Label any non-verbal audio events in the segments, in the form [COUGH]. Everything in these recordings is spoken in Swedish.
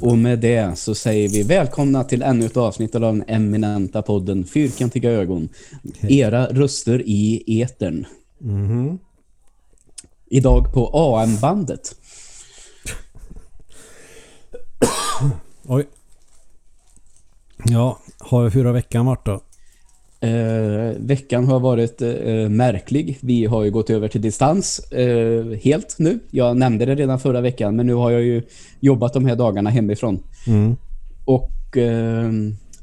Och med det så säger vi välkomna till ännu ett avsnitt av den eminenta podden Fyrkantiga ögon. Era röster i etern. Mhm. Idag på AM-bandet. Oj. Ja, har hur har veckan varit då? Eh, veckan har varit eh, märklig. Vi har ju gått över till distans eh, helt nu. Jag nämnde det redan förra veckan, men nu har jag ju jobbat de här dagarna hemifrån. Mm. Och eh,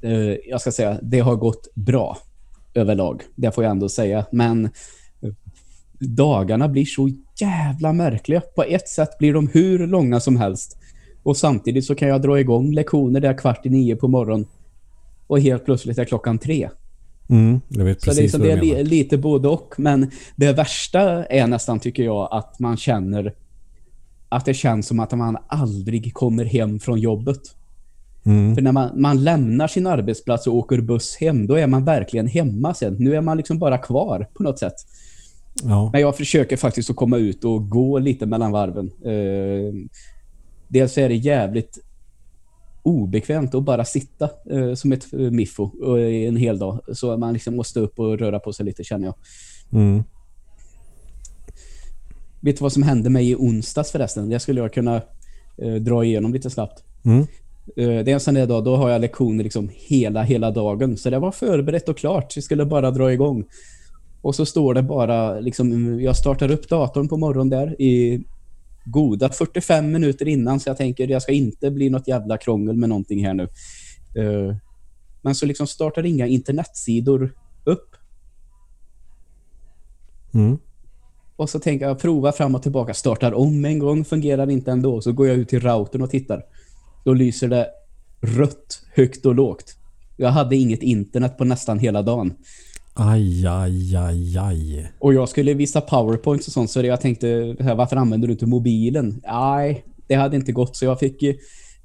eh, jag ska säga, det har gått bra överlag. Det får jag ändå säga. Men eh, dagarna blir så jävla märkliga. På ett sätt blir de hur långa som helst. Och samtidigt så kan jag dra igång lektioner där kvart i nio på morgonen. Och helt plötsligt är klockan tre. Mm, jag vet Så det är, precis liksom, vad det du är li, menar. lite både och. Men det värsta är nästan, tycker jag, att man känner att det känns som att man aldrig kommer hem från jobbet. Mm. För när man, man lämnar sin arbetsplats och åker buss hem, då är man verkligen hemma sen. Nu är man liksom bara kvar på något sätt. Ja. Men jag försöker faktiskt att komma ut och gå lite mellan varven. Eh, dels är det jävligt obekvämt att bara sitta eh, som ett eh, miffo eh, en hel dag. Så man liksom måste upp och röra på sig lite känner jag. Mm. Vet du vad som hände mig i onsdags förresten? Det skulle jag kunna eh, dra igenom lite snabbt. Mm. Eh, det är en sån där dag, då har jag lektioner liksom hela, hela dagen. Så det var förberett och klart. Jag skulle bara dra igång. Och så står det bara, liksom, jag startar upp datorn på morgonen där i goda 45 minuter innan. Så jag tänker, jag ska inte bli något jävla krångel med någonting här nu. Eh, men så liksom startar inga internetsidor upp. Mm. Och så tänker jag prova fram och tillbaka. Startar om en gång, fungerar inte ändå. Så går jag ut till routern och tittar. Då lyser det rött, högt och lågt. Jag hade inget internet på nästan hela dagen. Aj, aj, aj, aj. Och jag skulle visa powerpoints och sånt. Så jag tänkte, varför använder du inte mobilen? Nej, det hade inte gått. Så jag fick,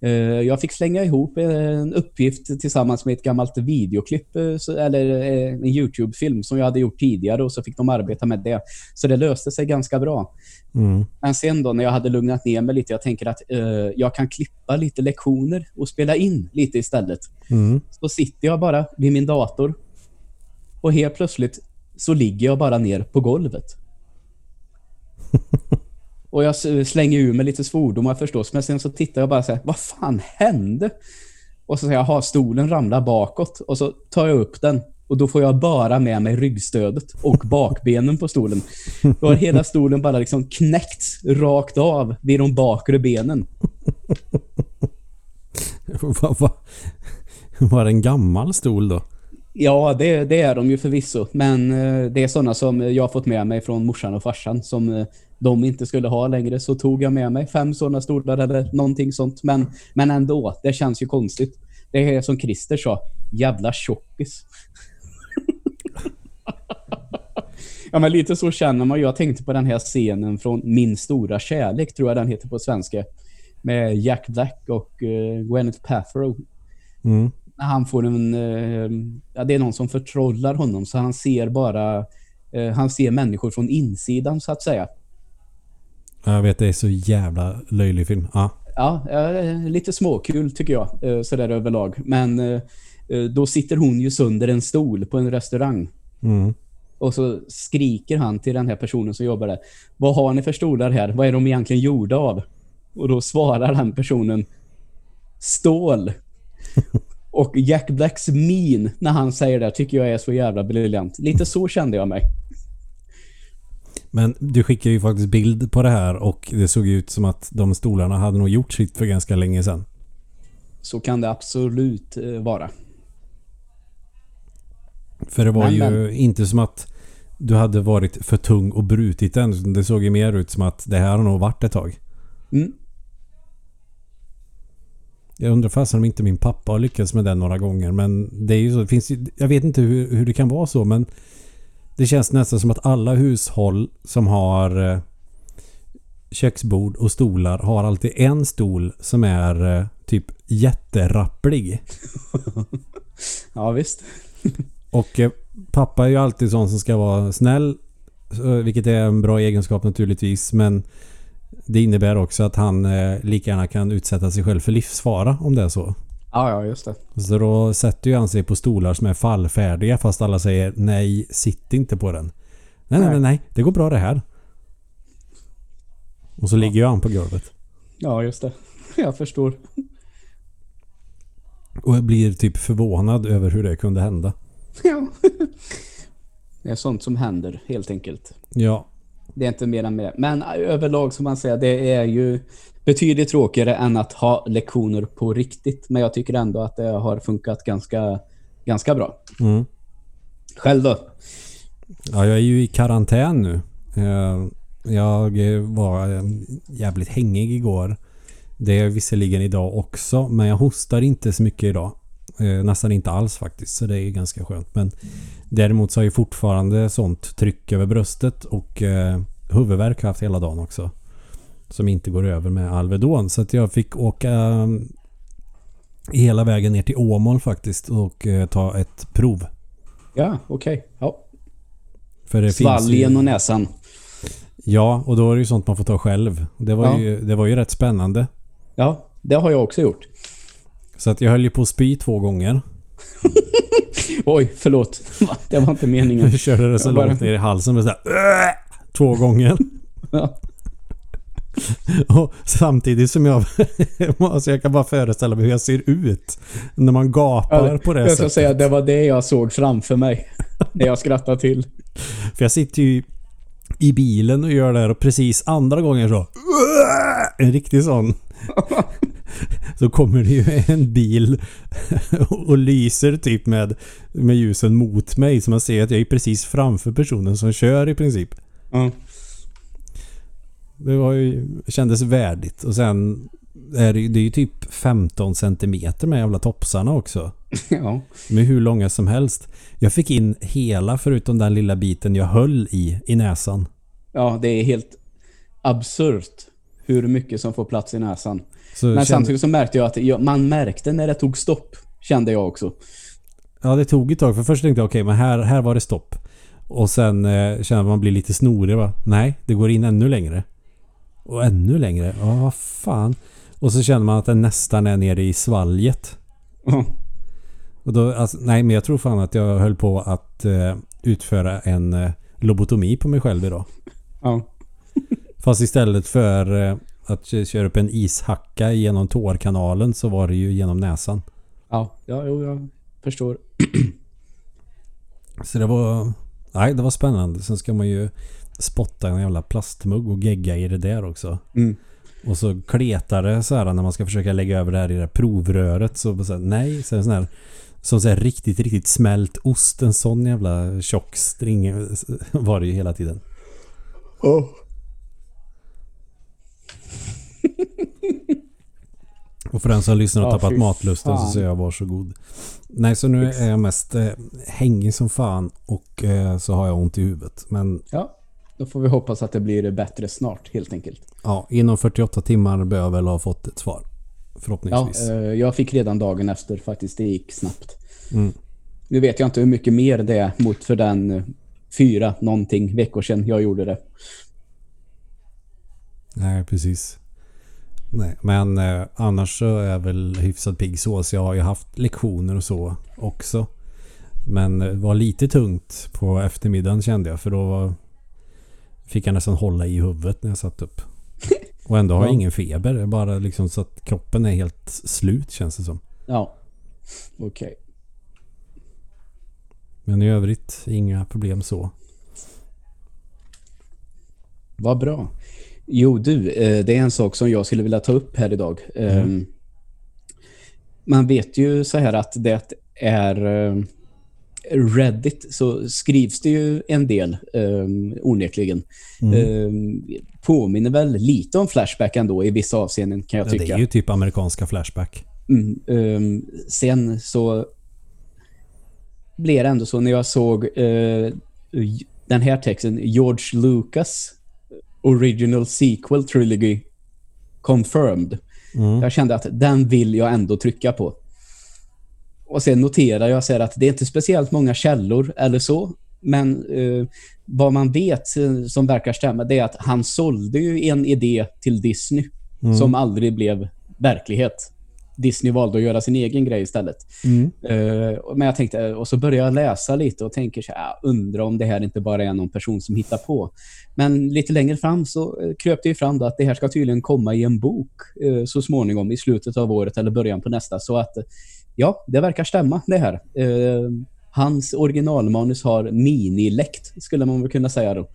eh, jag fick slänga ihop en uppgift tillsammans med ett gammalt videoklipp. eh, Eller eh, en YouTube-film som jag hade gjort tidigare. Och så fick de arbeta med det. Så det löste sig ganska bra. Mm. Men sen då när jag hade lugnat ner mig lite, jag tänker att eh, jag kan klippa lite lektioner och spela in lite istället. Mm. Så sitter jag bara vid min dator och helt plötsligt så ligger jag bara ner på golvet. [LAUGHS] och jag slänger ur mig lite svordomar förstås, men sen så tittar jag bara så här, vad fan hände? Och så säger jag, ha stolen ramlar bakåt och så tar jag upp den och då får jag bara med mig ryggstödet och [LAUGHS] bakbenen på stolen. Då har hela stolen bara liksom knäckts rakt av vid de bakre benen. [LAUGHS] Vad va, var det en gammal stol då? Ja, det, det är de ju förvisso. Men eh, det är sådana som jag har fått med mig från morsan och farsan som eh, de inte skulle ha längre. Så tog jag med mig fem sådana stolar eller någonting sånt. Men, men ändå, det känns ju konstigt. Det är som Christer sa, jävla tjockis. [LAUGHS] ja, men lite så känner man. Jag tänkte på den här scenen från Min stora kärlek, tror jag den heter på svenska. Med Jack Black och uh, Gwyneth Paltrow Mm när han får en... Eh, ja, det är någon som förtrollar honom så han ser bara... Eh, han ser människor från insidan så att säga. Jag vet, det är så jävla löjlig film. Ja. Ja, lite småkul tycker jag eh, sådär överlag. Men då sitter hon ju sönder en stol på en restaurang. Mm. Och så skriker han till den här personen som jobbar där. Vad har ni för stolar här? Vad är de egentligen gjorda av? Och då svarar den personen Stål. Och Jack Blacks min när han säger det tycker jag är så jävla briljant. Lite så kände jag mig. Men du skickade ju faktiskt bild på det här och det såg ut som att de stolarna hade nog gjort sitt för ganska länge sedan. Så kan det absolut eh, vara. För det var Men, ju men. inte som att du hade varit för tung och brutit den. Det såg ju mer ut som att det här har nog varit ett tag. Mm. Jag undrar fast om inte min pappa har lyckats med den några gånger. Men det är ju så. Det finns jag vet inte hur, hur det kan vara så men det känns nästan som att alla hushåll som har eh, köksbord och stolar har alltid en stol som är eh, typ jätterapplig. [LAUGHS] Ja, visst. [LAUGHS] Och eh, pappa är ju alltid sån som ska vara snäll. Vilket är en bra egenskap naturligtvis. Men Det innebär också att han eh, lika gärna kan utsätta sig själv för livsfara om det är så. Ja, ja, just det. Så då sätter ju han sig på stolar som är fallfärdiga fast alla säger nej, sitt inte på den. Nej, nej, nej, nej det går bra det här. Och så ligger ju han på golvet. Ja, just det. [LAUGHS] Jag förstår. Och jag blir typ förvånad över hur det kunde hända. Ja. [LAUGHS] Det är sånt som händer, helt enkelt. Ja, Det är inte mer än mer. Men överlag, som man säger, det är ju betydligt tråkigare än att ha lektioner på riktigt. Men jag tycker ändå att det har funkat ganska, ganska bra. mm. Själv då? ja jag är ju i karantän nu. Eh, Jag var eh, jävligt hängig igår. Det är jag visserligen idag också, men jag hostar inte så mycket idag. Eh, Nästan inte alls faktiskt, så det är ganska skönt. Men däremot så har jag fortfarande sånt tryck över bröstet och eh, huvudvärk har jag haft hela dagen också. Som inte går över med Alvedon. Så att jag fick åka eh, hela vägen ner till Åmål faktiskt och eh, ta ett prov. Ja, okej. Ja. För det Svalgen finns ju, och näsan. Ja, och då är det ju sånt man får ta själv. Det var, Ja. ju, det var ju rätt spännande. Ja, det har jag också gjort. Så att jag höll ju på att spy två gånger. [LAUGHS] Oj, förlåt. [LAUGHS] Det var inte meningen. Jag körde det så Jag bara- långt ner i halsen. Men så här, "Åh!" två gånger. [LAUGHS] Ja. Och samtidigt som jag... alltså jag kan bara föreställa mig hur jag ser ut. När man gapar Ja, på det jag ska sättet. säga, det var det jag såg framför mig. När jag skrattade till. För jag sitter ju i bilen och gör det här och precis andra gången så... En riktig sån. Så kommer det ju en bil [LAUGHS] och lyser typ med, med ljusen mot mig. Så man ser att jag är precis framför personen som kör i princip. Ja. Det var ju, kändes värdigt. Och sen är det, ju- det är ju typ 15 centimeter med jävla topsarna också. [LAUGHS] ja. Med hur långa som helst. Jag fick in hela förutom den lilla biten jag höll i, i näsan. Ja, det är helt absurt hur mycket som får plats i näsan. Så Men kände- samtidigt så märkte jag att jag, man märkte när det tog stopp. Kände jag också. Ja, det tog ett tag. För först tänkte jag okej, men här, här var det stopp. Och sen eh, känner man blir lite snorig. Va? Nej, det går in ännu längre. Och ännu längre. Ja, vad fan. Och så känner man att den nästan är nere i svalget. Ja. Och då, alltså, nej, men jag tror fan att jag höll på att eh, utföra en eh, lobotomi på mig själv idag. Ja. Fast istället för eh, att köra upp en ishacka genom tårkanalen så var det ju genom näsan. Ja, ja jo, jag förstår. Så det var... Nej, det var spännande. Sen ska man ju spotta en jävla plastmugg och gegga i det där också. Mm. Och så kletar det så här när man ska försöka lägga över det här i det här provröret. Så, så här, nej, så är det sån här som så här riktigt, riktigt smält ost. En sån jävla tjock string [LAUGHS] var det ju hela tiden. Oh. Och för den som lyssnar och Ja, tappat matlusten så fan. säger jag varsågod. Nej, så nu är jag mest eh, hängig som fan och eh, så har jag ont i huvudet. Men Ja, då får vi hoppas att det blir bättre snart, helt enkelt. ja, inom 48 timmar bör jag väl ha fått ett svar. Ja, Förhoppningsvis. eh, jag fick redan dagen efter faktiskt. Det gick snabbt. Mm. Nu vet jag inte hur mycket mer det är mot för den eh, fyra någonting veckor sedan jag gjorde det. Nej, precis. Nej, men eh, annars så är jag väl hyfsat pigg så. Så jag har ju haft lektioner och så också. Men det var lite tungt på eftermiddagen kände jag. För då var, fick jag nästan hålla i huvudet när jag satt upp. [LAUGHS] Och ändå har jag Ja. ingen feber. Det är bara liksom så att kroppen är helt slut känns det som. Ja, okej. Men i övrigt inga problem så. Vad bra. Jo du, eh, det är en sak som jag skulle vilja ta upp här idag. Eh, Man vet ju så här att det är eh, Reddit så skrivs det ju en del eh, onekligen. Mm. Eh, Påminner väl lite om Flashback ändå i vissa avseenden kan jag Ja, tycka. det är ju typ amerikanska Flashback. Mm, ehm, sen så blev det ändå så när jag såg eh, den här texten George Lucas Original Sequel Trilogy Confirmed. Mm. Jag kände att den vill jag ändå trycka på. Och sen noterar jag så här att det är inte speciellt många källor eller så Men eh, vad man vet eh, som verkar stämma det är att han sålde ju en idé till Disney Mm. som aldrig blev verklighet. Disney valde att göra sin egen grej istället. Mm. Eh, men jag tänkte, och så började jag läsa lite och tänker så här, "Ah, undrar om det här inte bara är någon person som hittar på. Men lite längre fram så eh, kröp det ju fram då att det här ska tydligen komma i en bok eh, så småningom i slutet av året eller början på nästa. Så att eh, ja, det verkar stämma det här. Eh, hans originalmanus har miniläckt skulle man väl kunna säga då.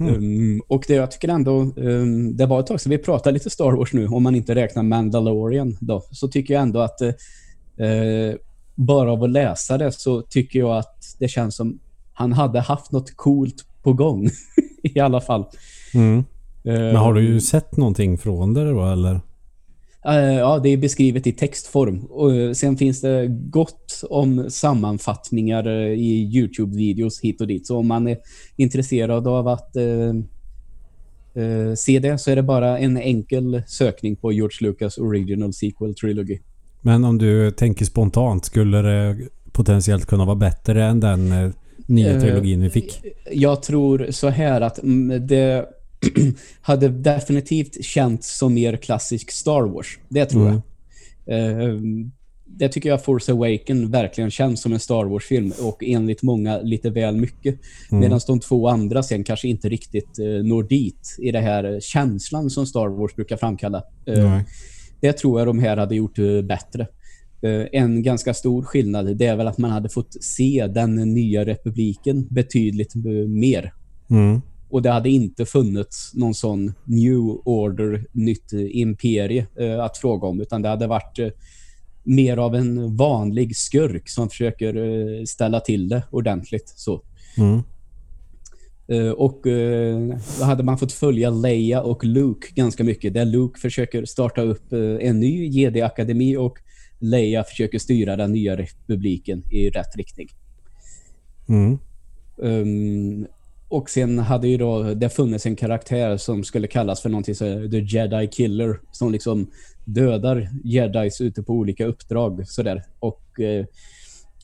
Mm. Um, och det jag tycker ändå, um, det var ett tag sedan vi pratade lite Star Wars nu, om man inte räknar Mandalorian då, så tycker jag ändå att uh, bara av att läsa det så tycker jag att det känns som han hade haft något coolt på gång [LAUGHS] i alla fall. Mm. Men har du ju sett någonting från det då eller? Eh, Ja, det är beskrivet i textform. Och eh, sen finns det gott om sammanfattningar eh, i YouTube-videos hit och dit. Så om man är intresserad av att eh, se det så är det bara en enkel sökning på George Lucas Original Sequel Trilogy. Men om du tänker spontant, skulle det potentiellt kunna vara bättre än den nya trilogin vi fick? Jag tror så här att mm, det [CLEARS THROAT] hade definitivt känts som mer klassisk Star Wars. Det tror Mm. jag. Eh, det tycker jag Force Awaken verkligen känns som en Star Wars-film och enligt många lite väl mycket. Mm. Medan de två andra sen kanske inte riktigt eh, når dit i det här känslan som Star Wars brukar framkalla. Eh, det tror jag de här hade gjort eh, bättre. Eh, En ganska stor skillnad det är väl att man hade fått se den nya republiken betydligt eh, mer. Mm. Och det hade inte funnits någon sån new order, nytt eh, imperie eh, att fråga om. Utan det hade varit eh, mer av en vanlig skurk som försöker eh, ställa till det ordentligt. Så. Mm. Eh, och eh, då hade man fått följa Leia och Luke ganska mycket. Där Luke försöker starta upp eh, en ny Jedi-akademi och Leia försöker styra den nya republiken i rätt riktning. Mm. Um, och sen hade ju då det funnits en karaktär som skulle kallas för någonting så The Jedi Killer som liksom dödar jedis ute på olika uppdrag sådär. Och eh,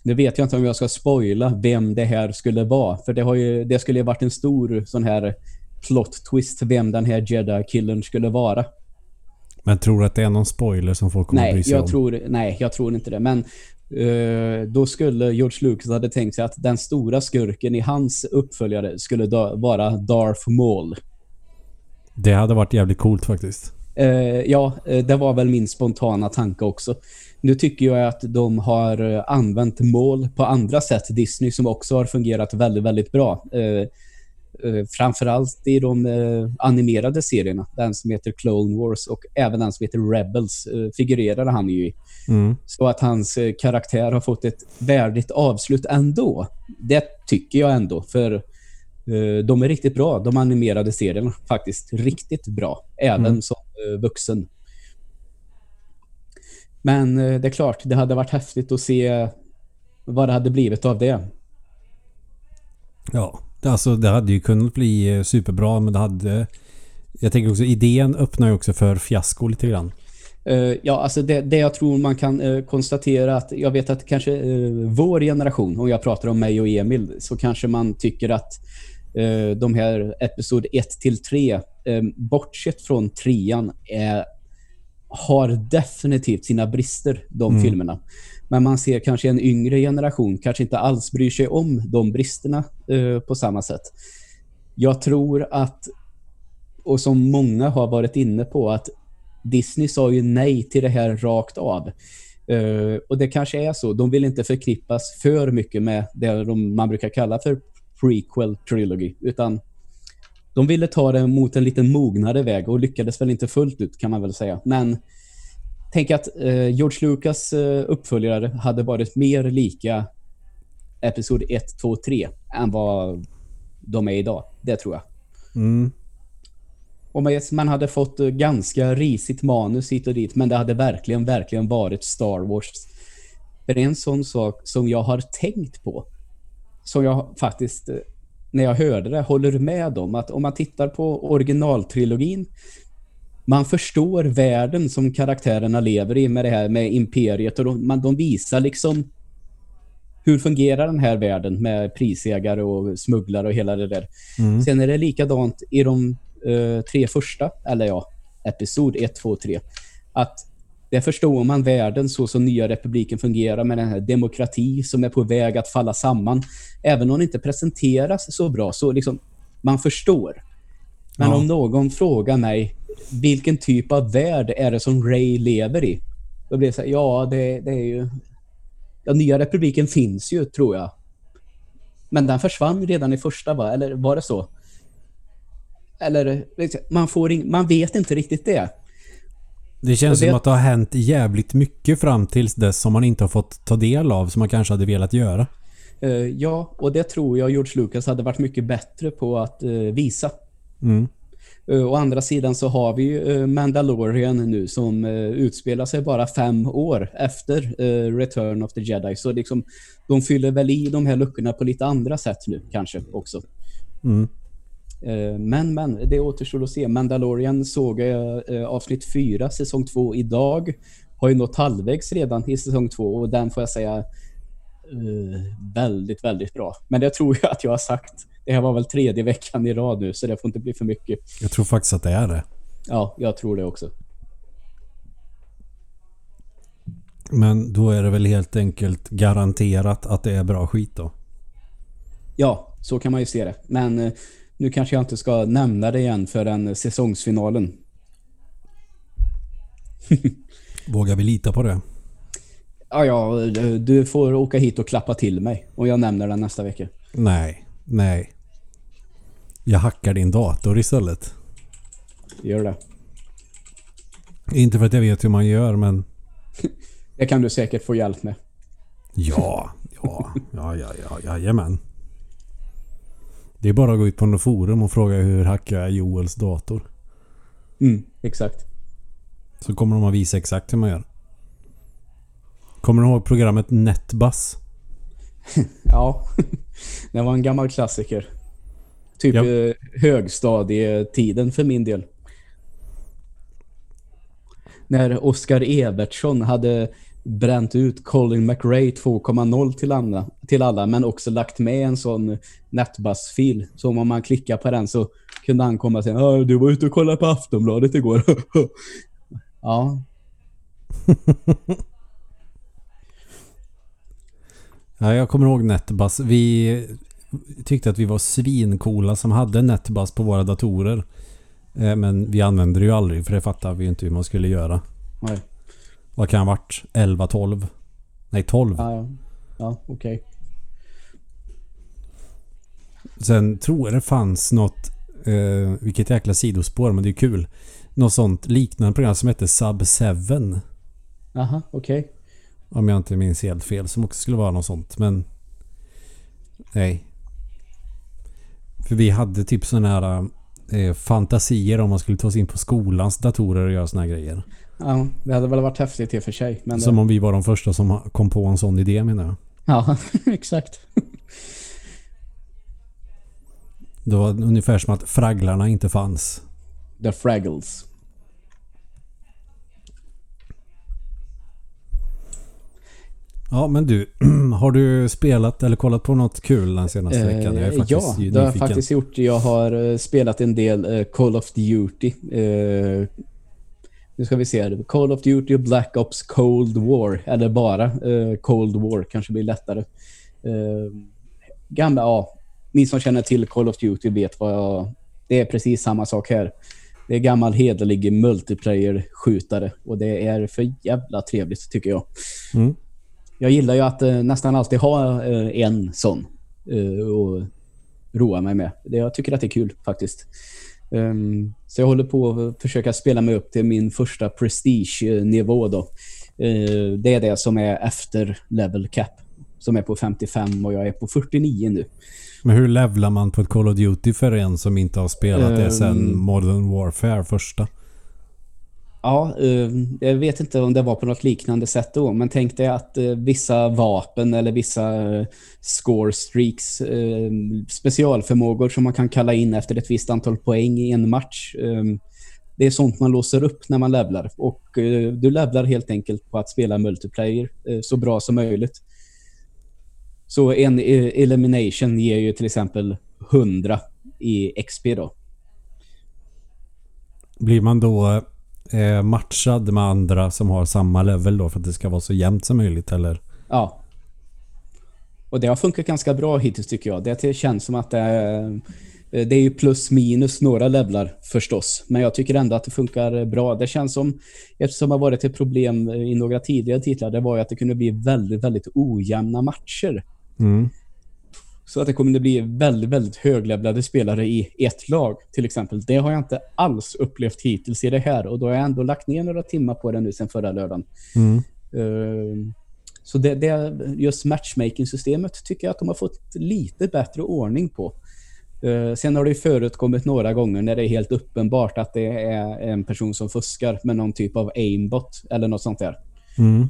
nu vet jag inte om jag ska spoila vem det här skulle vara för det har ju det skulle ju varit en stor sån här plot twist vem den här Jedi Killern skulle vara. Men tror du att det är någon spoiler som folk kommer att bry Nej, sig jag om? tror, nej, jag tror inte det. Men då skulle George Lucas hade tänkt sig att den stora skurken i hans uppföljare skulle vara Darth Maul. Det hade varit jävligt coolt faktiskt. Eh, ja, eh, det var väl min spontana tanke också. Nu tycker jag att de har eh, använt mål på andra sätt, Disney, som också har fungerat väldigt, väldigt bra. Eh, framförallt i de eh, animerade serierna, den som heter Clone Wars och även den som heter Rebels eh, figurerar han ju i. Mm. Så att hans karaktär har fått ett värdigt avslut ändå. Det tycker jag ändå, för de är riktigt bra, de animerade serierna. Faktiskt riktigt bra, även Mm. som vuxen. Men det är klart, det hade varit häftigt att se vad det hade blivit av det. Ja, alltså det hade ju kunnat bli eh, superbra men det hade... Jag tänker också idén öppnar ju också för fiasko lite grann. Eh, ja, alltså det, det jag tror man kan eh, konstatera att jag vet att kanske eh, vår generation, om jag pratar om mig och Emil, så kanske man tycker att de här episod 1 till 3, eh, bortsett från trean, är, har definitivt sina brister, de Mm. filmerna. Men man ser kanske en yngre generation kanske inte alls bryr sig om de bristerna eh, på samma sätt. Jag tror att, och som många har varit inne på, att Disney sa ju nej till det här rakt av. Eh, och det kanske är så. De vill inte förknippas för mycket med det de, man brukar kalla för prequel trilogy, utan de ville ta det mot en lite mognare väg och lyckades väl inte fullt ut kan man väl säga. Men tänk att eh, George Lucas eh, uppföljare hade varit mer lika Episod 1, 2, 3 än vad de är idag. Det tror jag. Mm. Och man- hade fått eh, ganska risigt manus hit och dit, men det hade verkligen, verkligen varit Star Wars. För det är en sån sak som jag har tänkt på, som jag faktiskt, eh, när jag hörde det, håller med om. Att om man tittar på originaltrilogin, man förstår världen som karaktärerna lever i med det här med imperiet och de, man, de visar liksom hur fungerar den här världen med prisägare och smugglare och hela det där. Mm. Sen är det likadant i de uh, tre första, eller ja, episod 1, 2, 3. Att där förstår man världen så som nya republiken fungerar med den här demokrati som är på väg att falla samman. Även om det inte presenteras så bra så liksom man förstår. Men ja. om någon frågar mig vilken typ av värld är det som Ray lever i? Då blir det så här, ja det, det är ju... Ja, nya republiken finns ju tror jag. Men den försvann redan i första va? Eller var det så? Eller man, får in, man vet inte riktigt det. Det känns det... som att det har hänt jävligt mycket fram tills dess som man inte har fått ta del av som man kanske hade velat göra. Uh, ja, och det tror jag George Lucas hade varit mycket bättre på att uh, visa. Mm. Uh, å andra sidan så har vi ju Mandalorian nu som utspelar sig bara fem år efter Return of the Jedi. Så liksom, de fyller väl i de här luckorna på lite andra sätt nu kanske också. Mm. Eh, men, men, det återstår att se. Mandalorian såg jag eh, avsnitt 4, säsong 2 idag. Har ju nått halvvägs redan i säsong 2 och den får jag säga väldigt, väldigt bra. Men det tror jag att jag har sagt. Det här var väl tredje veckan i rad nu så det får inte bli för mycket. Jag tror faktiskt att det är det. Ja, jag tror det också. Men då är det väl helt enkelt garanterat att det är bra skit då? Ja, så kan man ju se det. Men nu kanske jag inte ska nämna det igen för den säsongsfinalen. [LAUGHS] Vågar vi lita på det? Ja, ja, du får åka hit och klappa till mig. Och jag nämner den nästa vecka. Nej, nej. Jag hackar din dator istället. Gör det. Inte för att jag vet hur man gör, men... [LAUGHS] det kan du säkert få hjälp med. Ja, ja, ja, ja, ja, jajamän. Det är bara att gå ut på något forum och fråga hur hackar jag Joels dator. Mm, exakt. Så kommer de att visa exakt hur man gör. Kommer du ihåg programmet Netbus? [LAUGHS] ja, det var en gammal klassiker. Typ ja. Eh, högstadietiden för min del. När Oscar Evertsson hade bränt ut Colin McRae 2.0 till alla, till alla men också lagt med en sån netbus-fil. Så om man klickar på den så kunde han komma och säga du var ute och kollade på Aftonbladet igår. [LAUGHS] ja. [LAUGHS] ja, jag kommer ihåg Netbus. Vi tyckte att vi var svincoola som hade Netbus på våra datorer. Eh, men vi använde det ju aldrig för det fattade vi inte hur man skulle göra. Nej. Vad kan ha varit? 11, 12? Nej, 12. Ja, ja. ja okej. Okay. Sen tror jag det fanns något, eh, vilket jäkla sidospår, men det är kul. Något sånt liknande program som hette Sub 7. Aha, okej. Okay. Om jag inte minns helt fel, som också skulle vara något sånt, men... Nej. För vi hade typ sådana här eh, fantasier om man skulle ta sig in på skolans datorer och göra såna här grejer. Ja, det hade väl varit häftigt i och för sig. Men som det... om vi var de första som kom på en sån idé menar jag. Ja, [LAUGHS] exakt. Det var ungefär som att fragglarna inte fanns. The Fraggles. Ja, men du. [CLEARS THROAT] Har du spelat eller kollat på något kul den senaste eh, veckan? Jag är faktiskt ja, det har jag faktiskt gjort. Jag har eh, spelat en del uh, Call of Duty. Uh, nu ska vi se. Call of Duty Black Ops Cold War. Eller bara uh, Cold War. Kanske blir lättare. Uh, gamla, ja. Ni som känner till Call of Duty vet vad jag... Det är precis samma sak här. Det är gammal hederlig multiplayer-skjutare. Och det är för jävla trevligt tycker jag. Mm. Jag gillar ju att uh, nästan alltid ha en sån. och roa mig med. Jag tycker att det är kul faktiskt. Um, så jag håller på att försöka spela mig upp till min första prestige-nivå då. Uh, det är det som är efter level cap. Som är på 55 och jag är på 49 nu. Men hur levlar man på ett Call of Duty för en som inte har spelat um, det sen ehm. Modern Warfare första? Ja, eh, jag vet inte om det var på något liknande sätt då, men tänk dig att eh, vissa vapen eller vissa eh, score streaks, specialförmågor som man kan kalla in efter ett visst antal poäng i en match. Det är sånt man låser upp när man levlar och du levlar helt enkelt på att spela multiplayer så bra som möjligt. Så en elimination ger ju till exempel 100 i XP då. Blir man då eh, matchad med andra som har samma level då för att det ska vara så jämnt som möjligt eller? Ja. Och det har funkat ganska bra hittills tycker jag. Det känns som att det är, det är ju plus minus några levlar förstås. Men jag tycker ändå att det funkar bra. Det känns som, eftersom det har varit ett problem i några tidigare titlar, det var ju att det kunde bli väldigt, väldigt ojämna matcher. Mm. Så att det kommer att bli väldigt, väldigt höglevlade spelare i ett lag till exempel. Det har jag inte alls upplevt hittills i det här och då har jag ändå lagt ner några timmar på det nu sen förra lördagen. Mm. Uh, så det, det, just matchmaking-systemet tycker jag att de har fått lite bättre ordning på. Uh, sen har det ju förekommit några gånger när det är helt uppenbart att det är en person som fuskar med någon typ av aimbot eller något sånt där. Mm.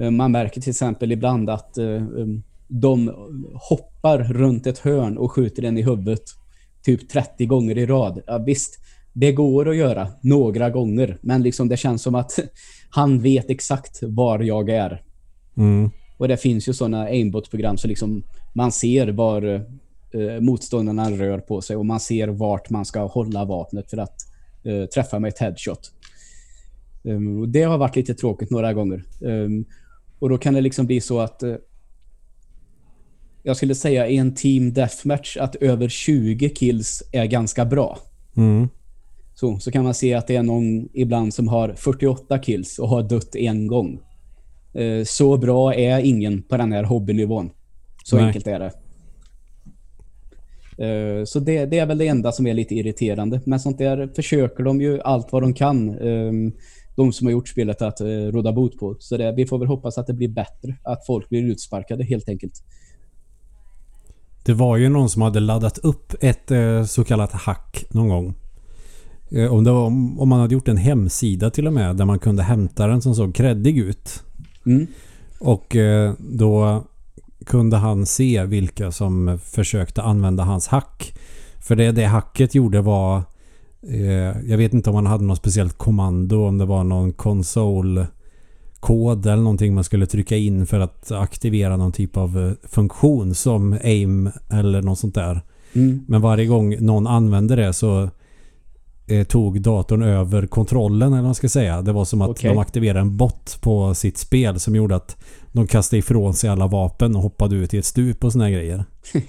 Uh, man märker till exempel ibland att um, de hoppar runt ett hörn och skjuter den i huvudet typ 30 gånger i rad. Ja, visst, det går att göra några gånger, men liksom det känns som att [LAUGHS] han vet exakt var jag är. Mm. Och det finns ju sådana aimbot-program så liksom man ser var eh, motståndarna rör på sig och man ser vart man ska hålla vapnet för att eh, träffa med ett headshot. Um, det har varit lite tråkigt några gånger. Um, och då kan det liksom bli så att eh, jag skulle säga i en team deathmatch att över 20 kills är ganska bra. Mm. Så, så kan man se att det är någon ibland som har 48 kills och har dött en gång. Eh, så bra är ingen på den här hobbynivån. Så Nej. enkelt är det. Eh, så det, det är väl det enda som är lite irriterande. Men sånt där försöker de ju allt vad de kan. Eh, de som har gjort spelet att eh, råda bot på. Så det, vi får väl hoppas att det blir bättre. Att folk blir utsparkade helt enkelt. Det var ju någon som hade laddat upp ett eh, så kallat hack någon gång. Eh, om, det var, om man hade gjort en hemsida till och med där man kunde hämta den som såg kreddig ut. Mm. Och eh, då kunde han se vilka som försökte använda hans hack. För det det hacket gjorde var... Eh, jag vet inte om han hade något speciellt kommando, om det var någon konsol kod eller någonting man skulle trycka in för att aktivera någon typ av eh, funktion som aim eller något sånt där. Mm. Men varje gång någon använde det så eh, tog datorn över kontrollen eller vad man ska säga. Det var som att Okej. de aktiverade en bot på sitt spel som gjorde att de kastade ifrån sig alla vapen och hoppade ut i ett stup och såna här grejer. [LAUGHS]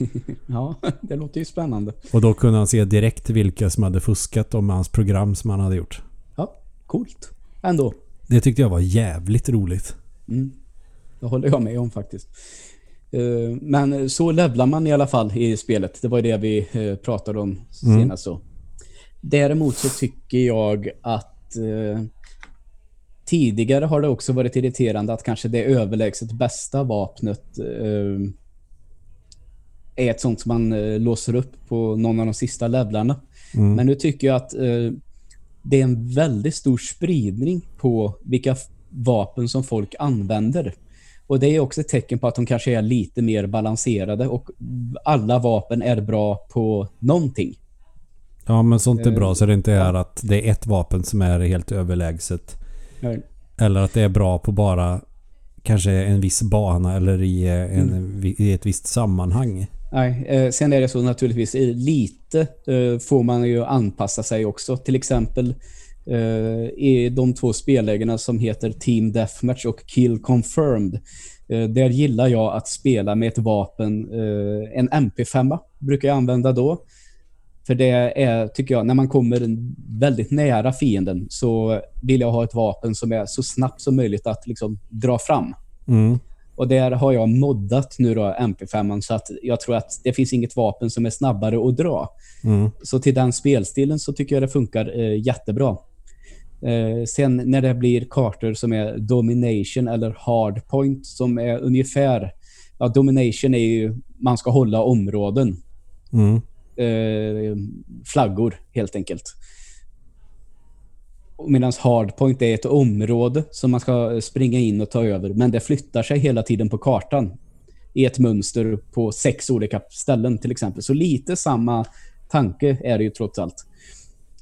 Ja, det låter ju spännande. Och då kunde han se direkt vilka som hade fuskat om hans program som han hade gjort. Ja, coolt. Ändå. Det tyckte jag var jävligt roligt. Mm. Det håller jag med om faktiskt. Eh, Men så levlar man i alla fall i spelet. Det var det vi eh, pratade om Mm. senast. Så. Däremot så tycker jag att eh, tidigare har det också varit irriterande att kanske det överlägset bästa vapnet eh, är ett sånt som man eh, låser upp på någon av de sista levlarna. Mm. Men nu tycker jag att det är en väldigt stor spridning på vilka vapen som folk använder. Och det är också ett tecken på att de kanske är lite mer balanserade och alla vapen är bra på någonting. Ja men sånt är bra Eh, så det inte är att det är ett vapen som är helt överlägset. Nej. Eller att det är bra på bara kanske en viss bana eller i, en, Mm. i ett visst sammanhang. Nej, eh, sen är det så naturligtvis eh, lite eh, får man ju anpassa sig också. Till exempel eh, i de två spellägena som heter Team Deathmatch och Kill Confirmed. Eh, där gillar jag att spela med ett vapen, eh, en MP5 brukar jag använda då. För det är, tycker jag, när man kommer väldigt nära fienden så vill jag ha ett vapen som är så snabbt som möjligt att liksom dra fram. Mm. Och där har jag moddat nu då MP5 så att jag tror att det finns inget vapen som är snabbare att dra. Mm. Så till den spelstilen så tycker jag det funkar eh, jättebra. Eh, sen när det blir kartor som är domination eller hardpoint som är ungefär... Ja, domination är ju man ska hålla områden. Mm. Eh, flaggor helt enkelt. Medan hardpoint är ett område som man ska springa in och ta över. Men det flyttar sig hela tiden på kartan. I ett mönster på sex olika ställen till exempel. Så lite samma tanke är det ju trots allt.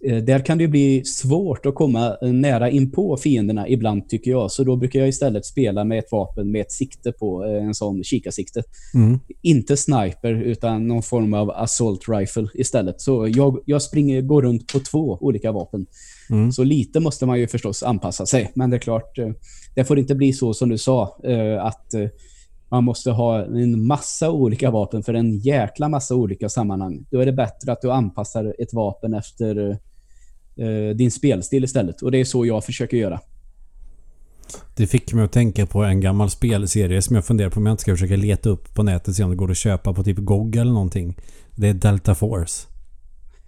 Eh, där kan det bli svårt att komma nära in på fienderna ibland tycker jag. Så då brukar jag istället spela med ett vapen med ett sikte på, eh, en sån kikarsikte. Mm. Inte sniper utan någon form av assault rifle istället. Så jag, jag springer, går runt på två olika vapen. Mm. Så lite måste man ju förstås anpassa sig. Men det är klart, eh, det får inte bli så som du sa att man måste ha en massa olika vapen för en jäkla massa olika sammanhang. Då är det bättre att du anpassar ett vapen efter eh, din spelstil istället. Och det är så jag försöker göra. Det fick mig att tänka på en gammal spelserie som jag funderar på om jag inte ska försöka leta upp på nätet se om det går att köpa på typ GOG eller någonting. Det är Delta Force.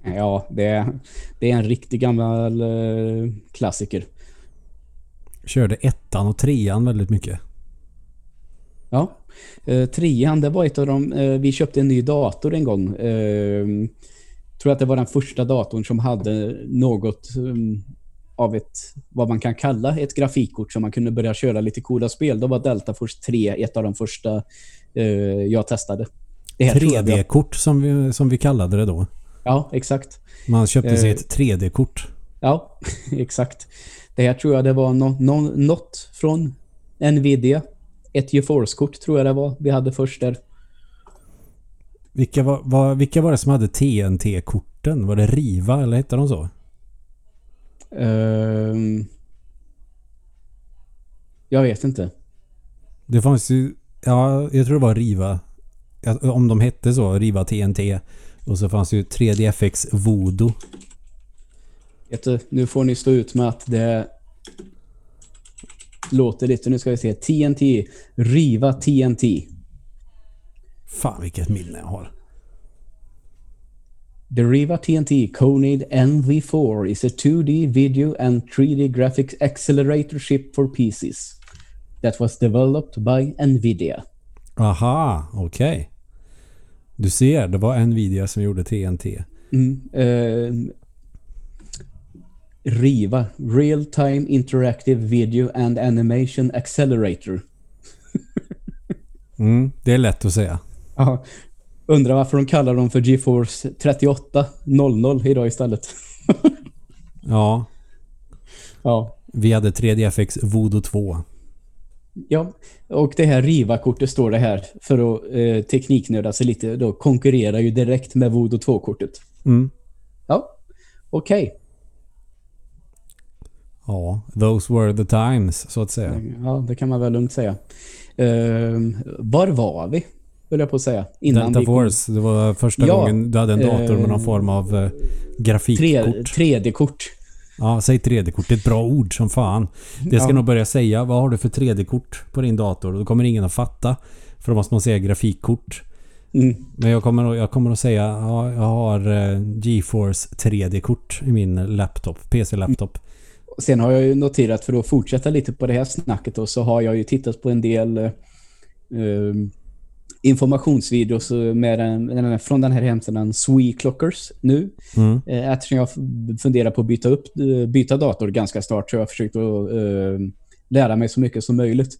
Ja, det är, det är en riktig gammal eh, klassiker. Körde ettan och trean väldigt mycket. Ja, eh, trean det var ett av de... Eh, vi köpte en ny dator en gång. Eh, tror att det var den första datorn som hade något um, av ett, vad man kan kalla ett grafikkort som man kunde börja köra lite coola spel. Då var Delta Force 3 ett av de första uh, jag testade. 3D-kort som vi, som vi kallade det då. Ja, exakt. Man köpte sig ett 3D-kort. Ja, [LAUGHS] exakt. Det här tror jag det var no, no, något från Nvidia. Ett GeForce-kort tror jag det var vi hade först där. Vilka var, var, vilka var det som hade TNT-korten? Var det Riva eller hette de så? Um, jag vet inte. Det fanns ju... Ja, jag tror det var Riva. Om de hette så. Riva TNT. Och så fanns ju 3DFX Voodoo. Vet du, nu får ni stå ut med att det låter lite. Nu ska vi se. TNT. Riva TNT. Fan vilket minne jag har. The Riva TNT Conade NV4 is a 2D video and 3D graphics accelerator chip for PCs that was developed by Nvidia. Aha, okej. Okay. Du ser, det var Nvidia som gjorde TNT. Mm, eh, RIVA, Real Time Interactive Video and Animation Accelerator. [LAUGHS] mm, det är lätt att säga. Ja, undrar varför de kallar dem för GeForce 3800 idag istället. [LAUGHS] ja. Ja. Vi hade 3DFX Voodoo 2. Ja, och det här Riva-kortet står det här för att eh, tekniknöda sig lite. Då konkurrerar ju direkt med Voodoo 2-kortet. Mm. Ja, okej. Okay. Ja, those were the times, så att säga. Ja, det kan man väl lugnt säga. Uh, var var vi? höll jag på att säga. Innan Delta Force, det var första ja, gången du hade en dator med någon form av eh, grafikkort. 3D-kort. Ja, säg 3D-kort. Det är ett bra ord som fan. Det ska ja. nog börja säga. Vad har du för 3D-kort på din dator? Då kommer ingen att fatta. För då måste man säga grafikkort. Mm. Men jag kommer, jag kommer att säga ja, jag har eh, GeForce 3D-kort i min laptop, PC-laptop. Mm. Sen har jag ju noterat, för att fortsätta lite på det här snacket då, så har jag ju tittat på en del eh, informationsvideos med den, från den här hemsidan Clockers nu. Mm. Eh, eftersom jag funderar på att byta, upp, eh, byta dator ganska snart så jag har försökt att uh, lära mig så mycket som möjligt.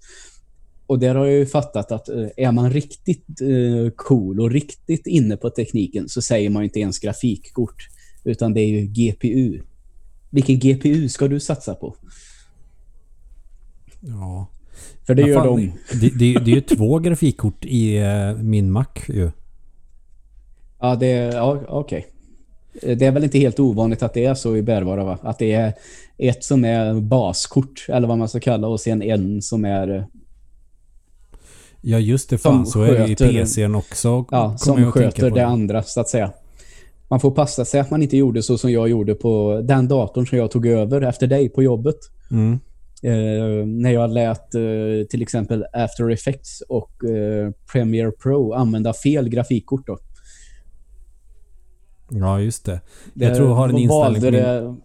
Och där har jag ju fattat att uh, är man riktigt uh, cool och riktigt inne på tekniken så säger man inte ens grafikkort utan det är ju GPU. Vilken GPU ska du satsa på? Ja, för det gör de. Det, det, det är ju två grafikkort i uh, min Mac ju. Ja, det är... Ja, okej. Okay. Det är väl inte helt ovanligt att det är så i bärvara va? Att det är ett som är baskort eller vad man ska kalla och sen en som är... Eh, ja just det, fan så är det i PCn också. Ja, som sköter det andra så att säga. Man får passa sig att man inte gjorde så som jag gjorde på den datorn som jag tog över efter dig på jobbet. Mm. Eh, när jag lät eh, till exempel After Effects och eh, Premiere Pro använda fel grafikkort då. Ja, just det. Jag tror jag har en inställning valde det,